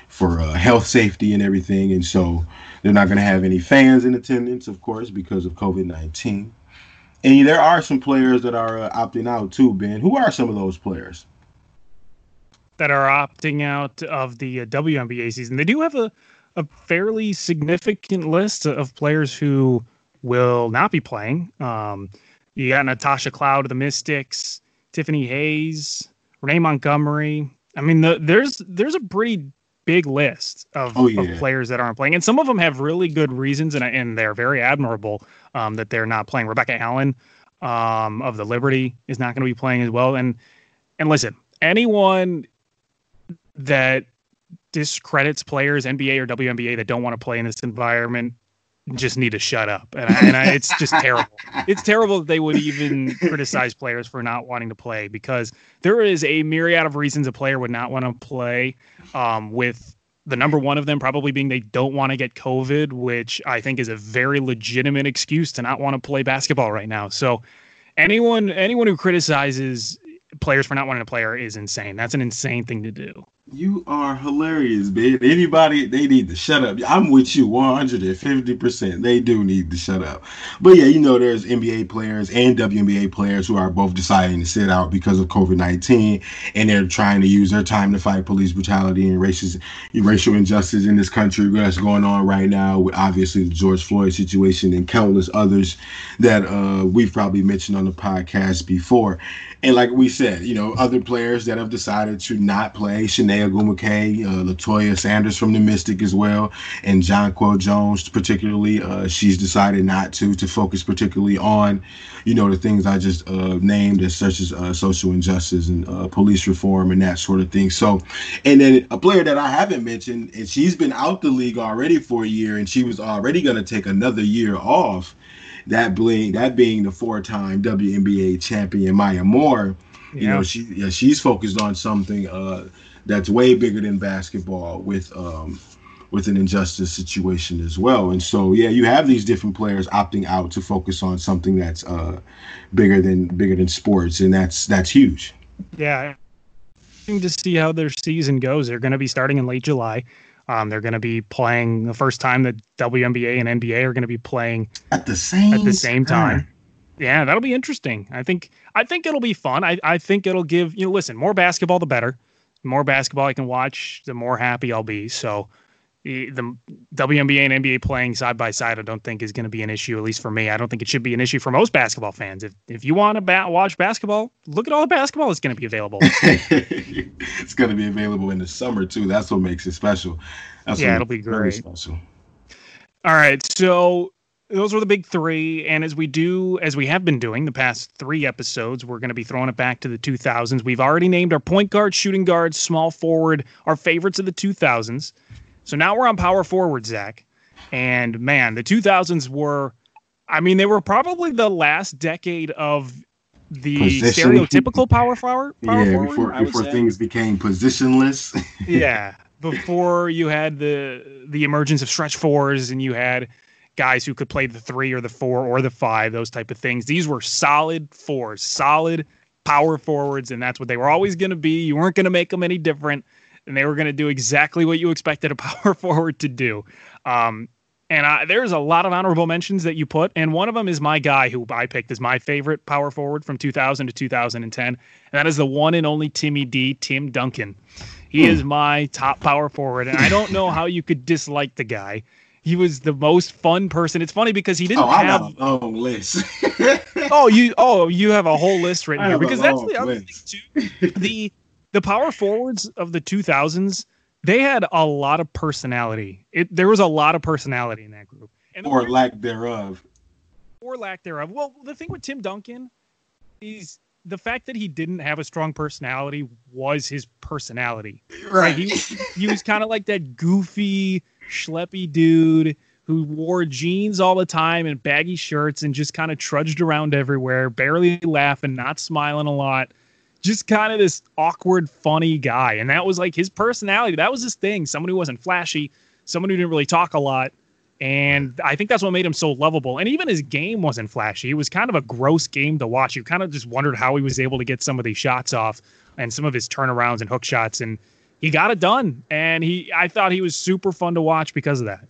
for uh, health safety and everything. And so they're not going to have any fans in attendance of course because of covid-19 and there are some players that are uh, opting out too ben. Who are some of those players? That are opting out of the uh, WNBA season. They do have a a fairly significant list of players who will not be playing. Um, you got Natasha Cloud of the Mystics, Tiffany Hayes, Renee Montgomery. I mean, the, there's there's a pretty big list of, oh, yeah. of, players that aren't playing, and some of them have really good reasons, and and they're very admirable um, that they're not playing. Rebecca Allen um, of the Liberty is not going to be playing as well, and and listen, anyone that discredits players, NBA or WNBA, that don't want to play in this environment just need to shut up. And, I, and I, it's just terrible. It's terrible that they would even criticize players for not wanting to play because there is a myriad of reasons a player would not want to play. Um, with the number one of them probably being they don't want to get COVID, which I think is a very legitimate excuse to not want to play basketball right now. So anyone anyone who criticizes players for not wanting to play is insane. That's an insane thing to do. You are hilarious, man. Anybody, they need to shut up. I'm with you 150%. They do need to shut up. But yeah, you know, there's NBA players and WNBA players who are both deciding to sit out because of COVID 19, and they're trying to use their time to fight police brutality and racist, racial injustice in this country that's going on right now, with obviously the George Floyd situation and countless others that uh, we've probably mentioned on the podcast before. And like we said, you know, other players that have decided to not play, Chiney Ogwumike, uh, Latoya Sanders from the Mystic as well, and Jonquel Jones particularly, uh, she's decided not to, to focus particularly on, you know, the things I just uh, named as such as uh, social injustice and uh, police reform and that sort of thing. So, and then a player that I haven't mentioned, and she's been out the league already for a year, and she was already going to take another year off that being that being the four-time WNBA champion Maya Moore. You know, she yeah, she's focused on something uh, that's way bigger than basketball with um, with an injustice situation as well. And so yeah, you have these different players opting out to focus on something that's uh, bigger than bigger than sports, and that's that's huge. Yeah, to see how their season goes. They're going to be starting in late July. Um, they're going to be playing the first time that WNBA and NBA are going to be playing at the same at the same time. time. Yeah, that'll be interesting. I think I think it'll be fun. I, I think it'll give you know, listen, more basketball the better. The more basketball I can watch, the more happy I'll be. So the, WNBA and NBA playing side by side, I don't think is going to be an issue. At least for me, I don't think it should be an issue for most basketball fans. If if you want to ba- watch basketball, look at all the basketball that's going to be available. it's going to be available in the summer too. That's what makes it special. That's yeah, it'll be great. Special. All right, so those were the big three. And as we do, as we have been doing the past three episodes, we're going to be throwing it back to the 2000s. We've already named our point guard, shooting guards, small forward, our favorites of the 2000s. So now we're on power forward, Zach. And man, the 2000s were, I mean, they were probably the last decade of the Position. stereotypical power forward. Power yeah, forward, before, before things became positionless. yeah, before you had the the emergence of stretch fours and you had guys who could play the three or the four or the five, those type of things. These were solid fours, solid power forwards, and that's what they were always going to be. You weren't going to make them any different and they were going to do exactly what you expected a power forward to do. Um, and I, there's a lot of honorable mentions that you put, and one of them is my guy who I picked as my favorite power forward from 2000 to 2010, and that is the one and only Timmy D, Tim Duncan. He hmm. is my top power forward, and I don't know how you could dislike the guy. He was the most fun person. It's funny because he didn't oh, have a long list. oh, you oh you have a whole list written here because that's the other list. thing too. The the power forwards of the 2000s, they had a lot of personality. It there was a lot of personality in that group, and or lack thereof, or lack thereof. Well, the thing with Tim Duncan is the fact that he didn't have a strong personality was his personality. Right. He he was kind of like that goofy, schleppy dude who wore jeans all the time and baggy shirts and just kind of trudged around everywhere, barely laughing, not smiling a lot just kind of this awkward, funny guy. And that was like his personality. That was his thing. Someone who wasn't flashy, someone who didn't really talk a lot. And I think that's what made him so lovable. And even his game wasn't flashy. It was kind of a gross game to watch. You kind of just wondered how he was able to get some of these shots off and some of his turnarounds and hook shots. And he got it done. And he I thought he was super fun to watch because of that.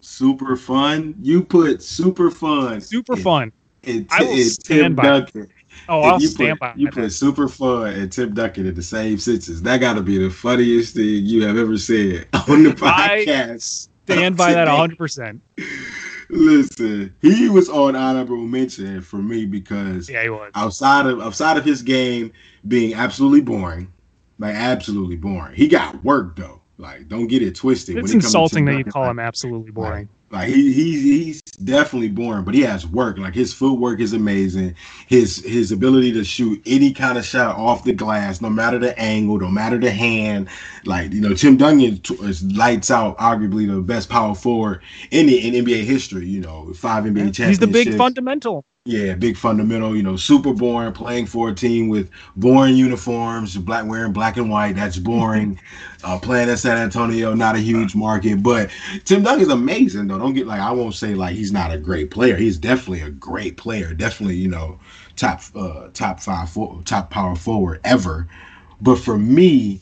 Super fun. You put super fun. Super fun. In, in, I will stand by. Duncan. Oh, I'll you stand put, by You put super fun and Tim Duncan in the same sentences. That got to be the funniest thing you have ever said on the podcast. I stand by that 100%. Listen, he was on honorable mention for me because yeah, he was. outside of outside of his game being absolutely boring, like absolutely boring. He got work though. Like, don't get it twisted. It's it insulting that you call like, him absolutely boring. Like he, he he's definitely boring, but he has work. Like his footwork is amazing. His his ability to shoot any kind of shot off the glass, no matter the angle, no matter the hand. Like you know, Tim Duncan is lights out. Arguably the best power forward in the in NBA history. You know, five NBA championships. He's the big fundamental. Yeah, big fundamental. You know, super boring. Playing for a team with boring uniforms, black wearing black and white. That's boring. uh, playing at San Antonio, not a huge market. But Tim Duncan's amazing though. Don't get like I won't say like he's not a great player. He's definitely a great player. Definitely, you know, top uh top five top power forward ever. But for me,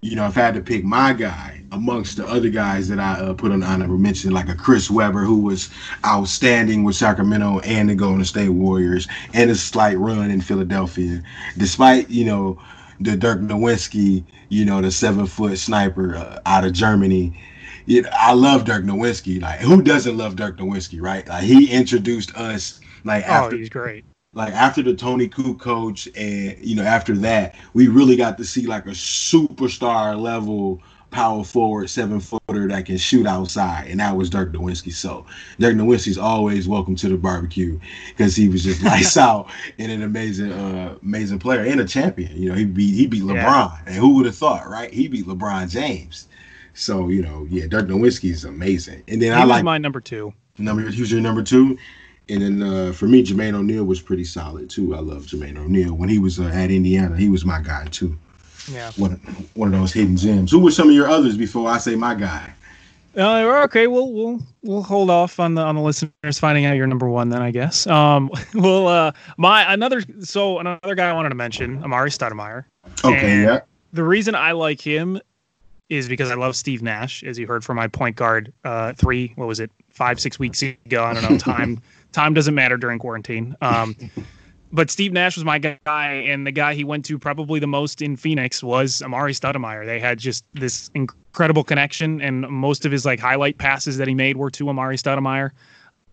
you know, if I had to pick my guy amongst the other guys that I uh, put on the honorable mention, like a Chris Webber, who was outstanding with Sacramento and the Golden State Warriors, and a slight run in Philadelphia, despite you know the Dirk Nowitzki, you know, the seven foot sniper uh, out of Germany. You know, I love Dirk Nowitzki. Like, who doesn't love Dirk Nowitzki, right? Like, he introduced us. Like, oh, after, he's great like after the Toni Kukoc coach and you know after that we really got to see like a superstar level power forward seven footer that can shoot outside and that was Dirk Nowitzki so Dirk Nowitzki's always welcome to the barbecue because he was just lights out and an amazing uh amazing player and a champion you know he beat he beat LeBron yeah. and who would have thought right he beat LeBron James so you know yeah Dirk Nowitzki is amazing and then he I like my number two number he was your number two and then uh, for me, Jermaine O'Neal was pretty solid too. I love Jermaine O'Neal. When he was uh, at Indiana, he was my guy too. Yeah. One, one of those hidden gems. Who were some of your others before I say my guy? Uh, okay, we'll we'll we'll hold off on the on the listeners finding out your number one then I guess. Um, well, uh, my another so another guy I wanted to mention, Amar'e Stoudemire. Okay, and yeah. The reason I like him is because I love Steve Nash, as you heard from my point guard uh, three. What was it? Five six weeks ago. I don't know time time doesn't matter during quarantine. Um, but Steve Nash was my guy, and the guy he went to probably the most in Phoenix was Amar'e Stoudemire. They had just this incredible connection, and most of his like highlight passes that he made were to Amar'e Stoudemire.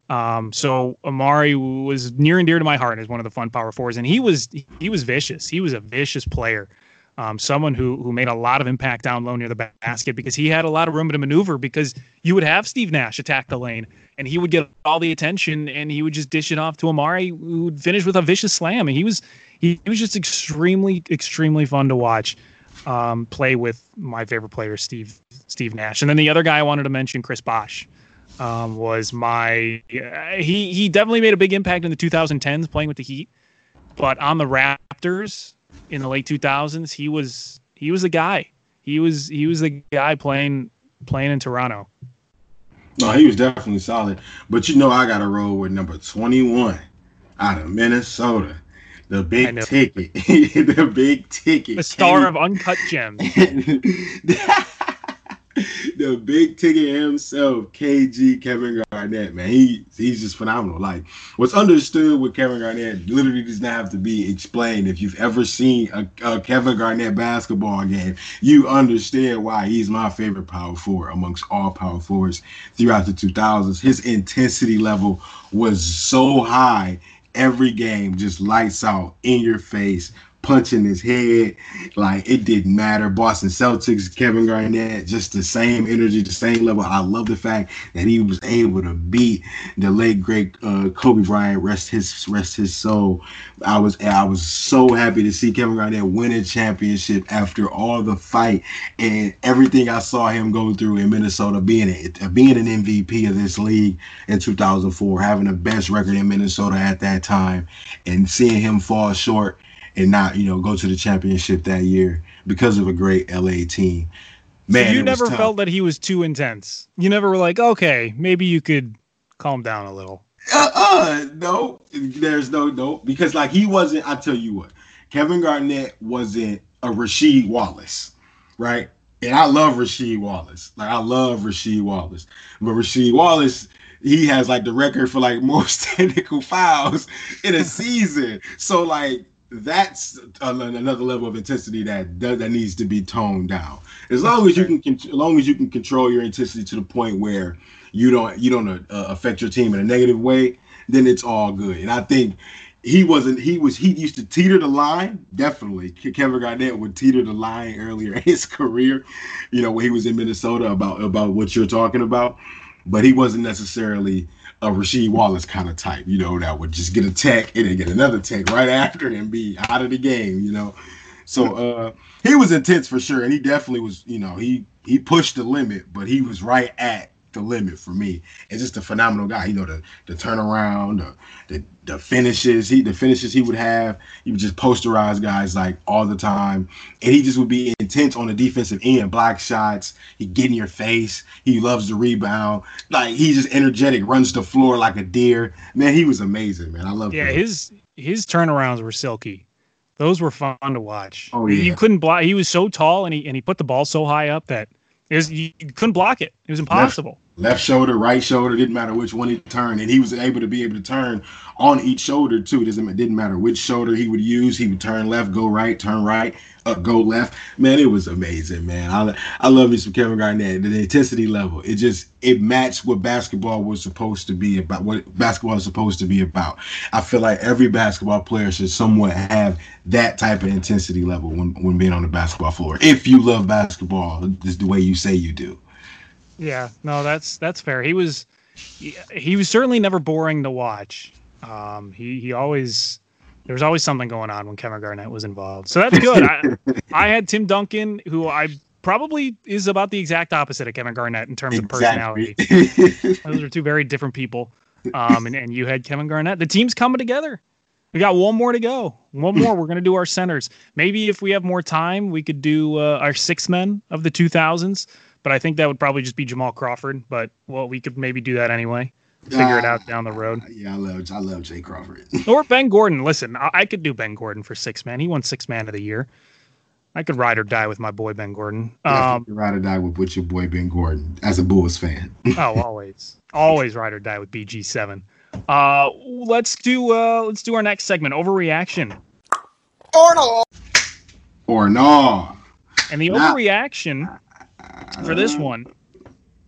Um, so Amar'e was near and dear to my heart as one of the fun power fours, and he was he was vicious. He was a vicious player um, someone who who made a lot of impact down low near the basket because he had a lot of room to maneuver because you would have Steve Nash attack the lane and he would get all the attention and he would just dish it off to Amar'e, who would finish with a vicious slam and he was he, he was just extremely extremely fun to watch um, play with my favorite player Steve Steve Nash and then the other guy I wanted to mention Chris Bosh um, was my uh, he he definitely made a big impact in the 2010s playing with the Heat but on the Raptors in the late 2000s, he was he was the guy. He was he was the guy playing playing in Toronto. No, he was definitely solid. But you know, I got to roll with number 21 out of Minnesota. The big ticket. the big ticket. The star of Uncut Gems. the big ticket himself, KG Kevin Garnett, man. He he's just phenomenal. Like what's understood with Kevin Garnett literally does not have to be explained. If you've ever seen a, a, Kevin Garnett basketball game, you understand why he's my favorite power forward amongst all power forwards throughout the 2000s. His intensity level was so high every game, just lights out in your face punching his head. Like it didn't matter. Boston Celtics, Kevin Garnett, just the same energy, the same level. I love the fact that he was able to beat the late great uh, Kobe Bryant. Rest his rest his soul. I was I was so happy to see Kevin Garnett win a championship after all the fight and everything I saw him go through in Minnesota, being a, being an MVP of this league in 2004, having the best record in Minnesota at that time, and seeing him fall short and not you know go to the championship that year because of a great LA team. Man, so you never felt that he was too intense. You never were like, okay, maybe you could calm down a little. Uh, uh no, there's no no because like he wasn't. I tell you what, Kevin Garnett wasn't a Rasheed Wallace, right? And I love Rasheed Wallace. Like I love Rasheed Wallace, but Rasheed Wallace he has like the record for like most technical fouls in a season. So like that's another level of intensity that that needs to be toned down. As long as you can, as long as you can control your intensity to the point where you don't you don't uh, affect your team in a negative way, then it's all good. And I think he wasn't. He was. He used to teeter the line. Definitely, Kevin Garnett would teeter the line earlier in his career. You know, when he was in Minnesota about about what you're talking about, but he wasn't necessarily a Rasheed Wallace kind of type, you know, that would just get a tech and then get another tech right after and be out of the game, you know. So uh he was intense for sure, and he definitely was, you know, he he pushed the limit, but he was right at the limit for me. And just a phenomenal guy. You know, the the turnaround, the the, the finishes, he the finishes he would have. He would just posterize guys like all the time. And he just would be intense on the defensive end, block shots, he get in your face, he loves the rebound. Like he's just energetic, runs the floor like a deer. Man, he was amazing, man. I love Yeah, him. his his turnarounds were silky. Those were fun to watch. Oh, yeah. You couldn't block. He was so tall and he and he put the ball so high up that it was, you, you couldn't block it. It was impossible. Left shoulder, right shoulder, didn't matter which one he turned, and he was able to be able to turn on each shoulder too. It doesn't it didn't matter which shoulder he would use. He would turn left, go right, turn right, up, go left. Man, it was amazing, man. I I love me some Kevin Garnett. The intensity level, it just it matched what basketball was supposed to be about. What basketball is supposed to be about. I feel like every basketball player should somewhat have that type of intensity level when when being on the basketball floor. If you love basketball, just the way you say you do. Yeah, no, that's that's fair. He was he, he was certainly never boring to watch. Um, he he always there was always something going on when Kevin Garnett was involved. So that's good. I, I had Tim Duncan, who I probably is about the exact opposite of Kevin Garnett in terms of personality. Those are two very different people. Um, and, and you had Kevin Garnett. The team's coming together. We got one more to go. One more. We're going to do our centers. Maybe if we have more time, we could do uh, our six men of the 2000s. But I think that would probably just be Jamal Crawford. But well, we could maybe do that anyway. Figure it out down the road. Yeah, I love I love Jay Crawford. Or Ben Gordon. Listen, I, I could do Ben Gordon for six man. He won six man of the year. I could ride or die with my boy Ben Gordon. Um, Definitely ride or die with, with your boy Ben Gordon as a Bulls fan. oh, always, always ride or die with BG seven. Uh, let's do uh, let's do our next segment. Overreaction. or no. Or no. And the Nah. overreaction for this one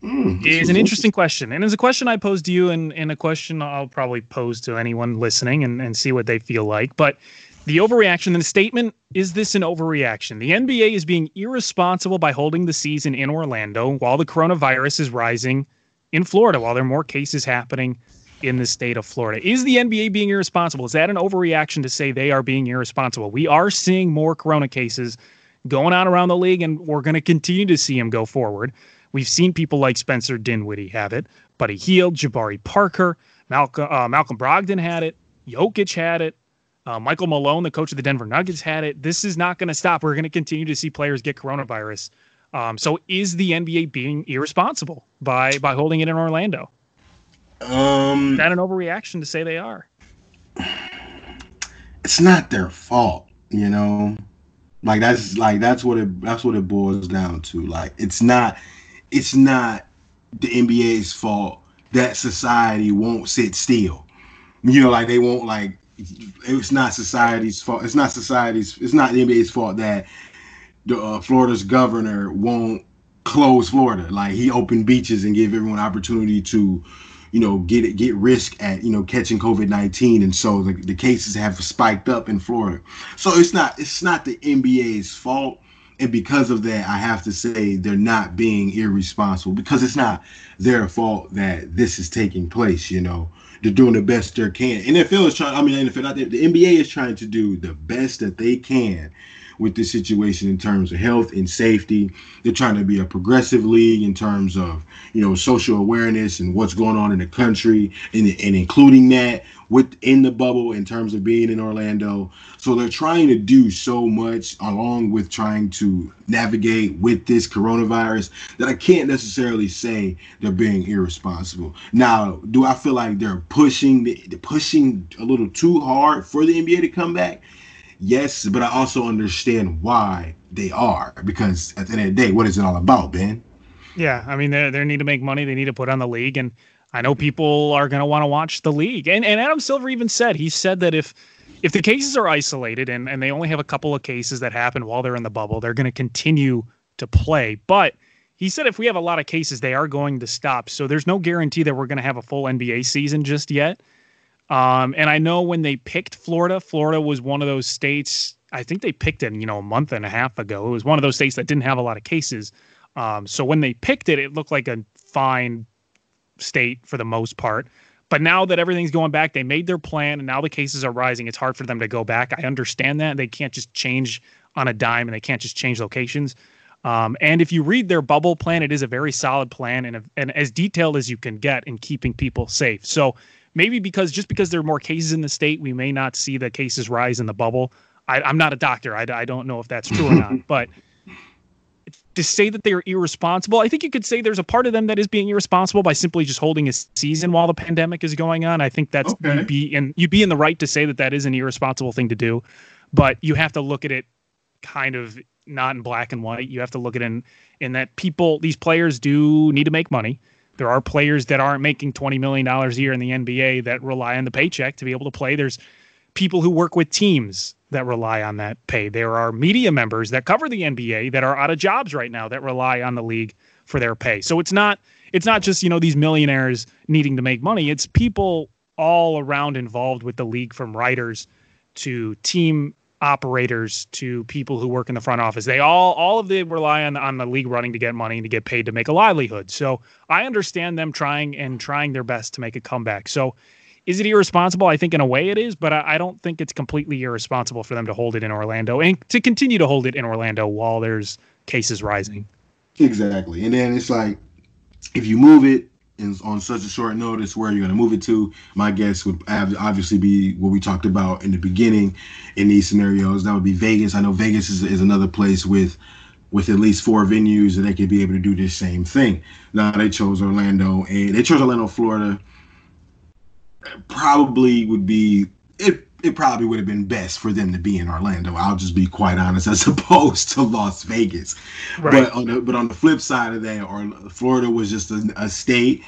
Mm, is an interesting question. And it's a question I posed to you and, and a question I'll probably pose to anyone listening and, and see what they feel like. But the overreaction the statement is this an overreaction? The NBA is being irresponsible by holding the season in Orlando while the coronavirus is rising in Florida, while there are more cases happening in the state of Florida. Is the NBA being irresponsible? Is that an overreaction to say they are being irresponsible? We are seeing more corona cases going on around the league, and we're going to continue to see them go forward. We've seen people like Spencer Dinwiddie have it, Buddy Hield, Jabari Parker, Malcolm uh, Malcolm Brogdon had it, Jokic had it, uh, Michael Malone, the coach of the Denver Nuggets, had it. This is not going to stop. We're going to continue to see players get coronavirus. Um, so, is the NBA being irresponsible by by holding it in Orlando? Um, Is that an overreaction to say they are? it's not their fault, you know. Like that's like that's what it that's what it boils down to. Like it's not it's not the NBA's fault that society won't sit still. You know, like they won't like it's not society's fault. It's not society's. It's not the NBA's fault that the uh, Florida's governor won't close Florida. Like he opened beaches and gave everyone opportunity to, you know, get it, get risk at you know catching COVID nineteen, and so the, the cases have spiked up in Florida. So it's not it's not the NBA's fault, and because of that, I have to say they're not being irresponsible because it's not their fault that this is taking place. You know, they're doing the best they can. NFL is trying. I mean, NFL not the, the NBA is trying to do the best that they can with this situation in terms of health and safety. They're trying to be a progressive league in terms of you know social awareness and what's going on in the country, and, and including that within the bubble in terms of being in Orlando. So they're trying to do so much along with trying to navigate with this coronavirus that I can't necessarily say they're being irresponsible. Now, do I feel like they're pushing the pushing a little too hard for the NBA to come back? Yes, but I also understand why they are because at the end of the day, what is it all about, Ben? Yeah, I mean they they need to make money. They need to put on the league, and I know people are going to want to watch the league. And and Adam Silver even said he said that if if the cases are isolated and and they only have a couple of cases that happen while they're in the bubble, they're going to continue to play. But he said if we have a lot of cases, they are going to stop. So there's no guarantee that we're going to have a full NBA season just yet. Um, and I know when they picked Florida, Florida was one of those states. I think they picked it, you know, a month and a half ago. It was one of those states that didn't have a lot of cases. Um, so when they picked it, it looked like a fine state for the most part. But now that everything's going back, they made their plan, and now the cases are rising. It's hard for them to go back. I understand that they can't just change on a dime, and they can't just change locations. Um, and if you read their bubble plan, it is a very solid plan and, and as detailed as you can get in keeping people safe. So maybe because just because there are more cases in the state, we may not see the cases rise in the bubble. I, I'm not a doctor. I, I don't know if that's true or not, but to say that they are irresponsible, I think you could say there's a part of them that is being irresponsible by simply just holding a season while the pandemic is going on. I think that's Okay. you'd be in you'd be in the right to say that that is an irresponsible thing to do. but you have to look at it kind of not in black and white. You have to look at it in in that people these players do need to make money. There are players that aren't making twenty million dollars a year in the NBA that rely on the paycheck to be able to play. There's people who work with teams that rely on that pay. There are media members that cover the NBA that are out of jobs right now that rely on the league for their pay. So it's not it's not just, you know, these millionaires needing to make money. It's people all around involved with the league from writers to team operators to people who work in the front office. They all all of them rely on on the league running to get money to get paid to make a livelihood. So I understand them trying and trying their best to make a comeback. So is it irresponsible? I think in a way it is, but I, I don't think it's completely irresponsible for them to hold it in Orlando and to continue to hold it in Orlando while there's cases rising. Exactly. And then it's like if you move it in, on such a short notice, where you're going to move it to, my guess would obviously be what we talked about in the beginning in these scenarios. That would be Vegas. I know Vegas is, is another place with with at least four venues that they could be able to do this same thing. Now they chose Orlando and they chose Orlando, Florida probably would be it. It probably would have been best for them to be in Orlando. I'll just be quite honest, as opposed to Las Vegas. Right. But on the but on the flip side of that, or Florida was just a, a state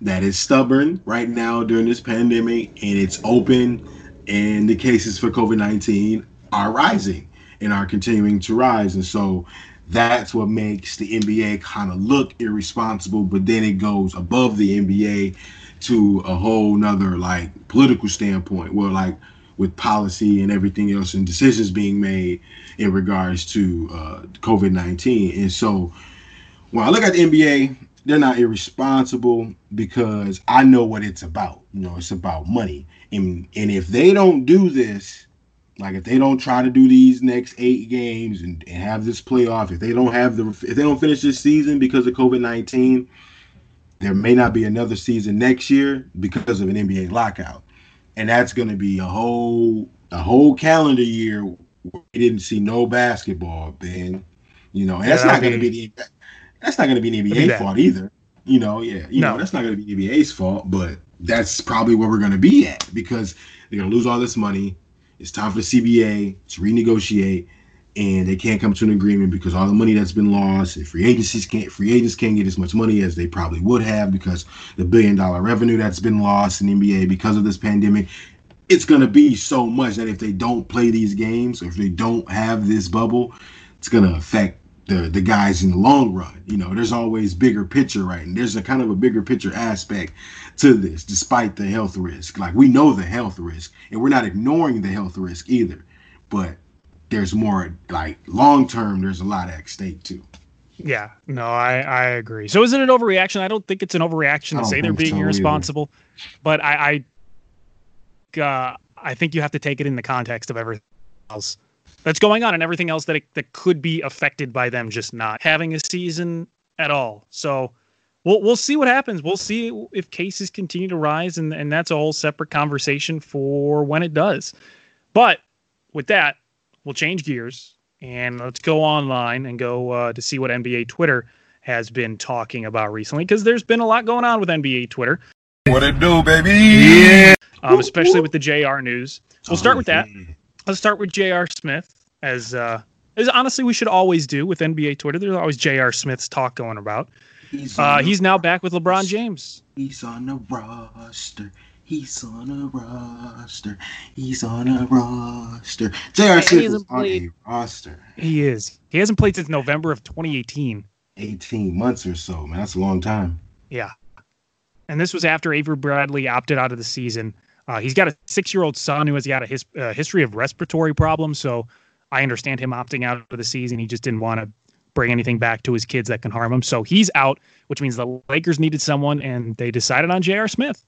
that is stubborn right now during this pandemic, and it's open, and the cases for COVID nineteen are rising and are continuing to rise, and so that's what makes the NBA kind of look irresponsible, but then it goes above the NBA to a whole nother like political standpoint where like with policy and everything else and decisions being made in regards to uh, COVID-19. And so when I look at the NBA, they're not irresponsible because I know what it's about. You know, it's about money. And and if they don't do this, like if they don't try to do these next eight games and, and have this playoff, if they don't have the if they don't finish this season because of COVID nineteen, there may not be another season next year because of an NBA lockout, and that's going to be a whole a whole calendar year. We didn't see no basketball, Ben. You know, that's not going to be the that's not going to be the NBA fault either. You know, yeah, you no. know, that's not going to be the NBA's fault, but that's probably where we're going to be at because they're going to lose all this money. It's time for the CBA to renegotiate and they can't come to an agreement because all the money that's been lost free agencies can't free agents can't get as much money as they probably would have because the billion dollar revenue that's been lost in NBA because of this pandemic it's going to be so much that if they don't play these games or if they don't have this bubble it's going to affect the the guys in the long run. You know there's always bigger picture right? And there's a kind of a bigger picture aspect to this despite the health risk. Like we know the health risk and we're not ignoring the health risk either. But there's more like long term. There's a lot at stake too. Yeah, no, I I agree. So is it an overreaction? I don't think it's an overreaction to say they're being so irresponsible, either. but I I, uh, I think you have to take it in the context of everything else that's going on and everything else that it, that could be affected by them just not having a season at all. So we'll we'll see what happens. We'll see if cases continue to rise, and and that's a whole separate conversation for when it does. But with that, we'll change gears and let's go online and go uh, to see what NBA Twitter has been talking about recently because there's been a lot going on with NBA Twitter. What it do, baby? Yeah. Um, especially with the JR news. So we'll start with that. Let's start with JR Smith as uh, as honestly we should always do with NBA Twitter. There's always JR Smith's talk going about. He's, uh, he's now back with LeBron James. He's on the roster. He's on a roster. He's on a roster. J.R. Smith is on a roster. He is. He hasn't played since November of 2018. 18 months or so, man. That's a long time. Yeah. And this was after Avery Bradley opted out of the season. Uh, he's got a six-year-old son who has got a his, uh, history of respiratory problems, so I understand him opting out of the season. He just didn't want to bring anything back to his kids that can harm him. So he's out, which means the Lakers needed someone, and they decided on J.R. Smith.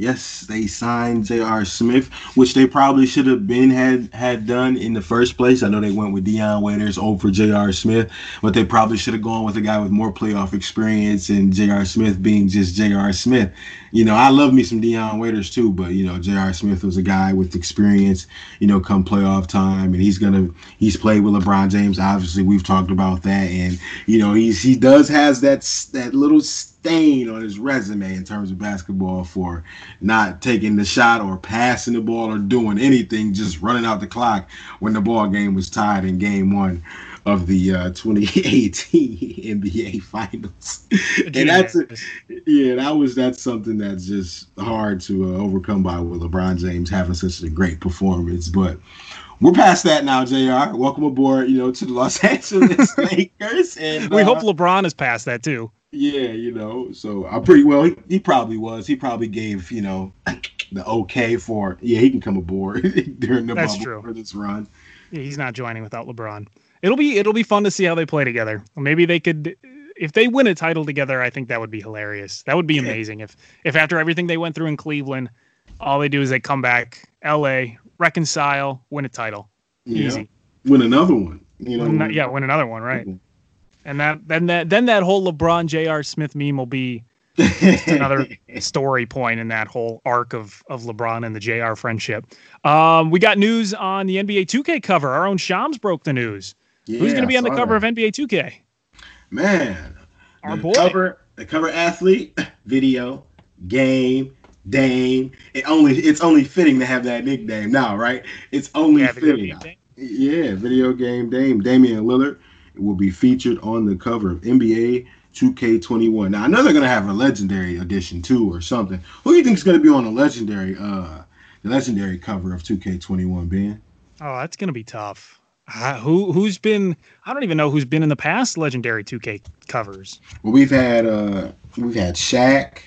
Yes, they signed J.R. Smith, which they probably should have been had had done in the first place. I know they went with Dion Waiters over J.R. Smith, but they probably should have gone with a guy with more playoff experience and J.R. Smith being just J.R. Smith. You know, I love me some Dion Waiters too, but you know, J.R. Smith was a guy with experience. You know, come playoff time, and he's gonna he's played with LeBron James. Obviously, we've talked about that, and you know, he's he does has that that little stain on his resume in terms of basketball for not taking the shot or passing the ball or doing anything, just running out the clock when the ball game was tied in game one of the uh, 2018 NBA Finals. and that's a, yeah, that was that's something that's just hard to uh, overcome by with LeBron James having such a great performance. But we're past that now, J.R. Welcome aboard, you know, to the Los Angeles Lakers. And we uh, hope LeBron is past that too. Yeah, you know, so I'm pretty well. He, he probably was. He probably gave you know the okay for yeah he can come aboard during the That's bubble true. for this run. Yeah, he's not joining without LeBron. It'll be it'll be fun to see how they play together. Maybe they could if they win a title together, I think that would be hilarious. That would be amazing if if after everything they went through in Cleveland, all they do is they come back, LA, reconcile, win a title. Yeah. Easy. Win another one. You know, Win- yeah, win another one, right? Mhm. And that then that then that whole LeBron J.R. Smith meme will be another story point in that whole arc of of LeBron and the JR friendship. Um, we got news on the NBA 2K cover. Our own Shams broke the news. Who's going to be on the cover that. of NBA 2K? Man, Our the boy. cover, the cover athlete, video, game, Dame. It only it's only fitting to have that nickname now, right? It's only Yeah, fitting. Yeah, video game Dame, Damian Lillard will be featured on the cover of NBA 2K21. Now I know they're gonna have a legendary edition too or something. Who do you think is gonna be on the legendary uh the legendary cover of 2K21, Ben? Oh, that's going to be tough. Uh, who who's been? I don't even know who's been in the past legendary 2K covers. Well, we've had uh we've had Shaq,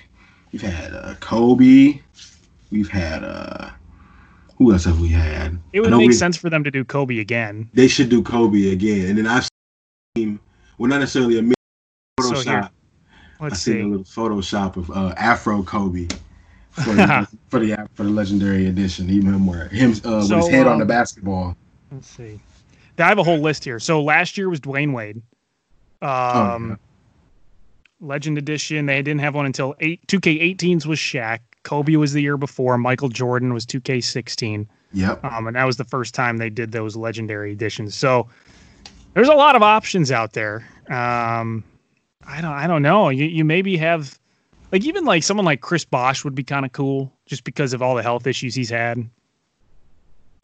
we've had uh, Kobe, we've had uh who else have we had? It would make we- sense for them to do Kobe again. They should do Kobe again, and then I've seen well not necessarily a So Photoshop. I let's seen a see. little Photoshop of uh, Afro Kobe for the, for the for the legendary edition. Even him where him uh, with So, his head on the um, basketball. Let's see. I have a whole list here. So last year was Dwyane Wade. Um, yeah. Legend Edition. They didn't have one until eight. 2K18s was Shaq. Kobe was the year before. Michael Jordan was 2K16. Yep. Um, and that was the first time they did those legendary editions. So there's a lot of options out there. Um, I don't, I don't know. You, you maybe have, like, even like someone like Chris Bosh would be kind of cool, just because of all the health issues he's had.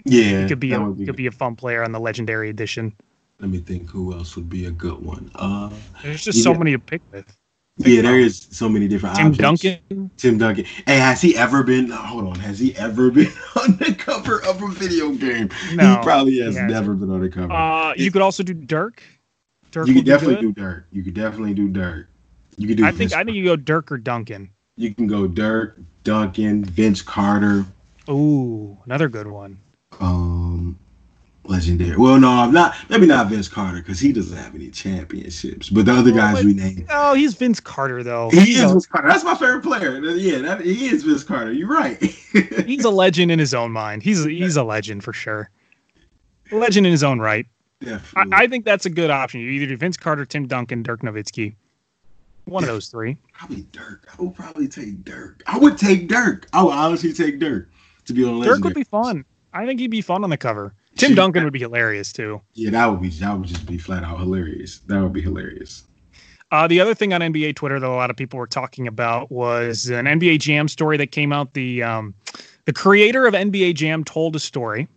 Yeah. He could be a would could be a fun player on the legendary edition. Let me think. Who else would be a good one? Uh, There's just so many to pick with. Yeah, there is so many different Tim options. Tim Duncan. Tim Duncan. Hey, has he ever been? Hold on. Has he ever been on the cover of a video game? No, he probably has he never been on the cover. Uh, you could also do Dirk. Dirk you would could definitely good. do Dirk. You could definitely do Dirk. You could do. I think Vince- I think you go Dirk or Duncan. you can go Dirk, Duncan, Vince Carter, Ooh, another good one. um, legendary. Well, no, not maybe not Vince Carter because he doesn't have any championships. But the other Well, guys we named, Oh, he's Vince Carter though. he is Vince Carter. That's my favorite player. Yeah, that, he is Vince Carter. You're right. he's a legend in his own mind. He's he's a legend for sure. A legend in his own right. I, Definitely. I think that's a good option. You either do Vince Carter, Tim Duncan, Dirk Nowitzki. One of those three. probably Dirk. I would probably take Dirk. I would take Dirk. I would honestly take Dirk to be on Dirk legendary. would be fun. I think he'd be fun on the cover. Tim Shoot. Duncan would be hilarious too. Yeah, that would be that would just be flat out hilarious. That would be hilarious. Uh, the other thing on NBA Twitter that a lot of people were talking about was an NBA Jam story that came out. The um, the creator of NBA Jam told a story.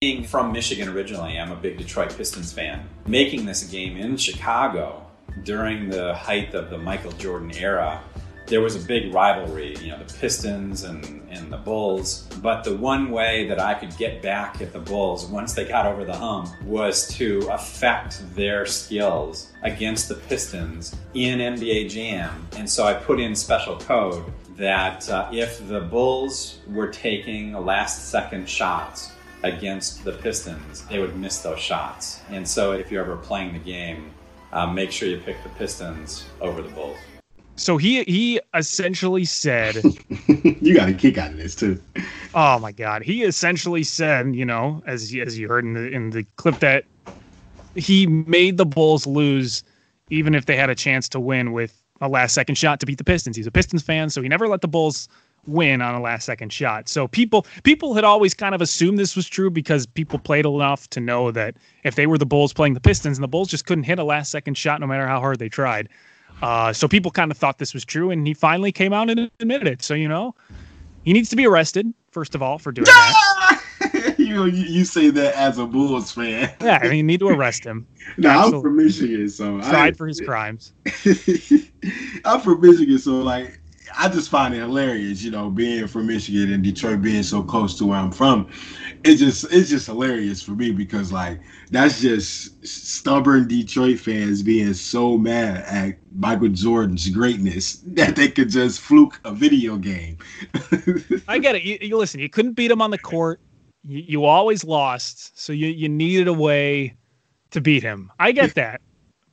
Being from Michigan originally, I'm a big Detroit Pistons fan. Making this a game in Chicago during the height of the Michael Jordan era, there was a big rivalry, you know, the Pistons and, and the Bulls. But the one way that I could get back at the Bulls once they got over the hump was to affect their skills against the Pistons in NBA Jam. And so I put in special code that uh, if the Bulls were taking last second shots against the Pistons, they would miss those shots. And so if you're ever playing the game, um, make sure you pick the Pistons over the Bulls. So he he essentially said, you got a kick out of this too. "Oh my God!" He essentially said, you know, as as you heard in the in the clip that he made the Bulls lose, even if they had a chance to win with a last second shot to beat the Pistons. He's a Pistons fan, so he never let the Bulls win on a last second shot. So people people had always kind of assumed this was true because people played enough to know that if they were the Bulls playing the Pistons and the Bulls just couldn't hit a last second shot no matter how hard they tried. Uh, so people kind of thought this was true, and he finally came out and admitted it. So you know, He needs to be arrested first of all for doing that. you you say that as a Bulls fan. Yeah, I mean, you need to arrest him. no, I'm from Michigan, so tried I, for his crimes. I'm from Michigan, so like I just find it hilarious, you know, being from Michigan and Detroit being so close to where I'm from. It's just it's just hilarious for me because like that's just stubborn Detroit fans being so mad at Michael Jordan's greatness that they could just fluke a video game. I get it. You, you, listen, you couldn't beat him on the court. You, you always lost, so you you needed a way to beat him. I get that.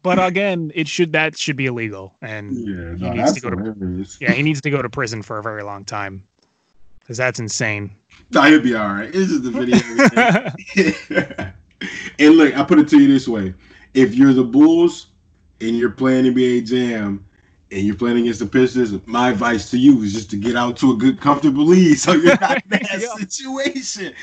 But again, it should that should be illegal, and yeah, he no, needs to go hilarious. to yeah he needs to go to prison for a very long time because that's insane. No, he'll be all right. This is the video. and look, I put it to you this way: if you're the Bulls and you're playing NBA Jam and you're playing against the Pistons, my advice to you is just to get out to a good, comfortable lead so you're not in that situation.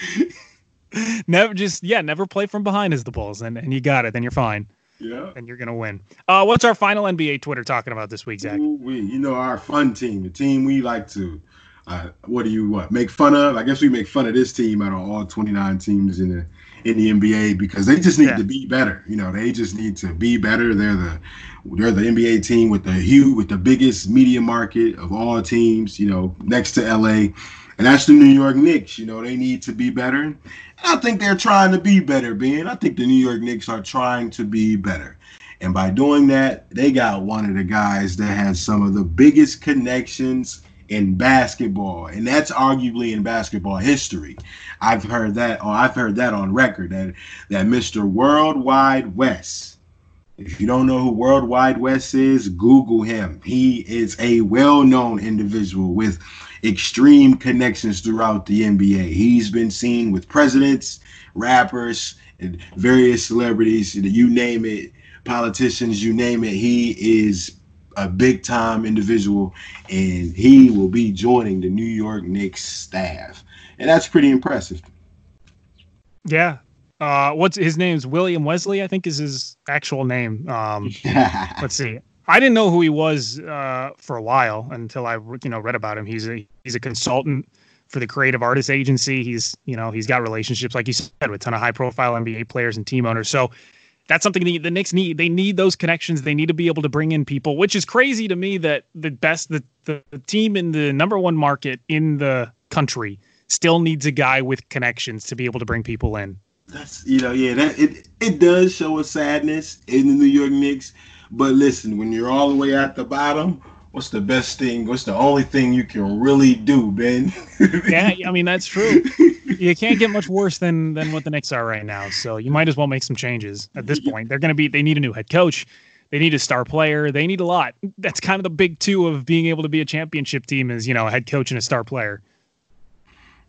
Never just yeah, never play from behind as the Bulls, and, and you got it. Then you're fine. Yeah. And you're gonna win. Uh, what's our final NBA Twitter talking about this week, Zach? Ooh, we, you know, our fun team, the team we like to. Uh, what do you what make fun of? I guess we make fun of this team out of all 29 teams in the in the NBA because they just need yeah. to be better. You know, they just need to be better. They're the they're the NBA team with the huge with the biggest media market of all teams. You know, next to LA, and that's the New York Knicks. You know, they need to be better. I think they're trying to be better, Ben. I think the New York Knicks are trying to be better. And by doing that, they got one of the guys that has some of the biggest connections in basketball. And that's arguably in basketball history. I've heard that, or I've heard that on record that that Mr. Worldwide Wes. If you don't know who Worldwide Wes is, Google him. He is a well-known individual with extreme connections throughout the NBA. He's been seen with presidents, rappers, and various celebrities. You name it, politicians, you name it. He is a big time individual, and he will be joining the New York Knicks staff, and that's pretty impressive. Yeah. Uh, what's his name's William Wesley? I think is his actual name. Um, let's see. I didn't know who he was uh, for a while until I you know read about him. He's a he's a consultant for the Creative Artists Agency. He's you know he's got relationships like you said with a ton of high profile NBA players and team owners. So that's something the, the Knicks need. They need those connections. They need to be able to bring in people, which is crazy to me that the best the, the, the team in the number one market in the country still needs a guy with connections to be able to bring people in. That's you know yeah that it it does show a sadness in the New York Knicks but listen, when you're all the way at the bottom, what's the best thing? What's the only thing you can really do, Ben? yeah, I mean that's true. You can't get much worse than than what the Knicks are right now. So you might as well make some changes at this point. They're going to be. They need a new head coach. They need a star player. They need a lot. That's kind of the big two of being able to be a championship team is you know a head coach and a star player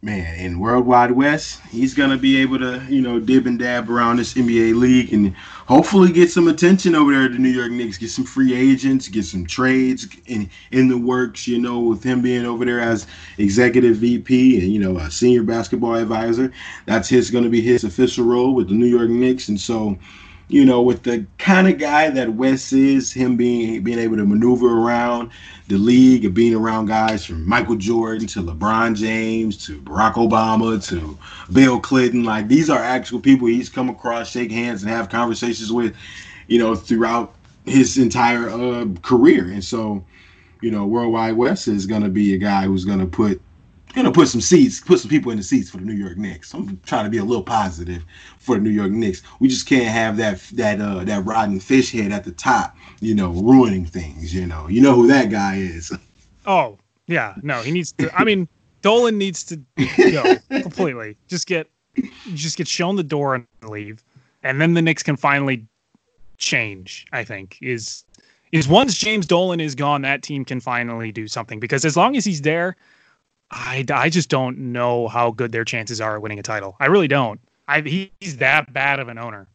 man, in Worldwide Wes, he's gonna be able to, you know, dib and dab around this NBA league and hopefully get some attention over there at the New York Knicks, get some free agents, get some trades in in the works, you know, with him being over there as executive VP and you know a senior basketball advisor. That's his gonna be his official role with the New York Knicks, and so you know, with the kind of guy that Wes is, him being being able to maneuver around the league and being around guys from Michael Jordan to LeBron James to Barack Obama to Bill Clinton, like these are actual people he's come across, shake hands, and have conversations with, you know, throughout his entire uh, career. And so, you know, Worldwide Wes is going to be a guy who's going to put gonna put some seats, put some people in the seats for the New York Knicks. I'm trying to be a little positive for the New York Knicks. We just can't have that that uh that rotten fish head at the top, you know, ruining things. You know, you know who that guy is. Oh yeah, no, he needs to. I mean, Dolan needs to go completely. Just get just get shown the door and leave, and then the Knicks can finally change. I think is is once James Dolan is gone, that team can finally do something because as long as he's there I, I just don't know how good their chances are of winning a title. I really don't. I, he's that bad of an owner.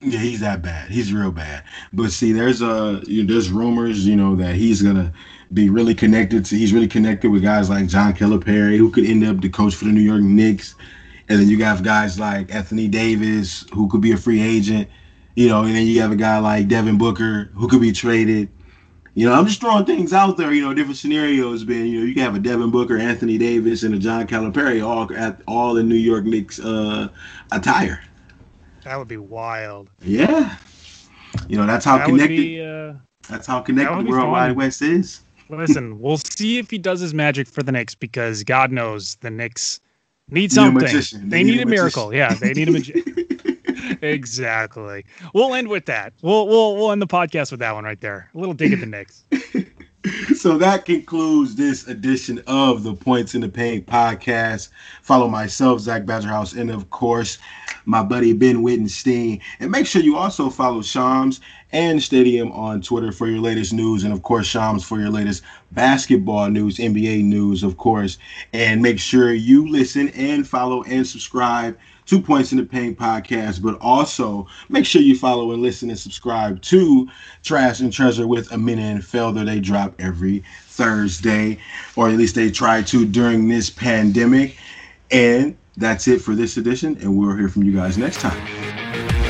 Yeah, he's that bad. He's real bad. But see, there's a you know, there's rumors, you know, that he's gonna be really connected to. He's really connected with guys like John Calipari, who could end up the coach for the New York Knicks. And then you got guys like Anthony Davis, who could be a free agent. You know, and then you have a guy like Devin Booker, who could be traded You know, I'm just throwing things out there. You know, different scenarios. Being, you know, you can have a Devin Booker, Anthony Davis, and a John Calipari all at all in New York Knicks uh, attire. That would be wild. Yeah, you know that's how that connected. Be, uh, that's how connected the Worldwide Wes is. Listen, we'll see if he does his magic for the Knicks because God knows the Knicks need something. Need they, they, need, need a, a miracle. Yeah, they need a magician. exactly. We'll end with that. We'll we'll we'll end the podcast with that one right there. A little dig at the Knicks. so that concludes this edition of the Points in the Paint podcast. Follow myself, Zach Badgerhouse, and of course, my buddy Ben Wittenstein. And make sure you also follow Shams and Stadium on Twitter for your latest news. And of course, Shams for your latest basketball news, NBA news, of course. And make sure you listen and follow and subscribe To Points in the Paint podcast, but also make sure you follow and listen and subscribe to Trash and Treasure with Amina and Felder. They drop every Thursday, or at least they try to during this pandemic. And that's it for this edition, and we'll hear from you guys next time.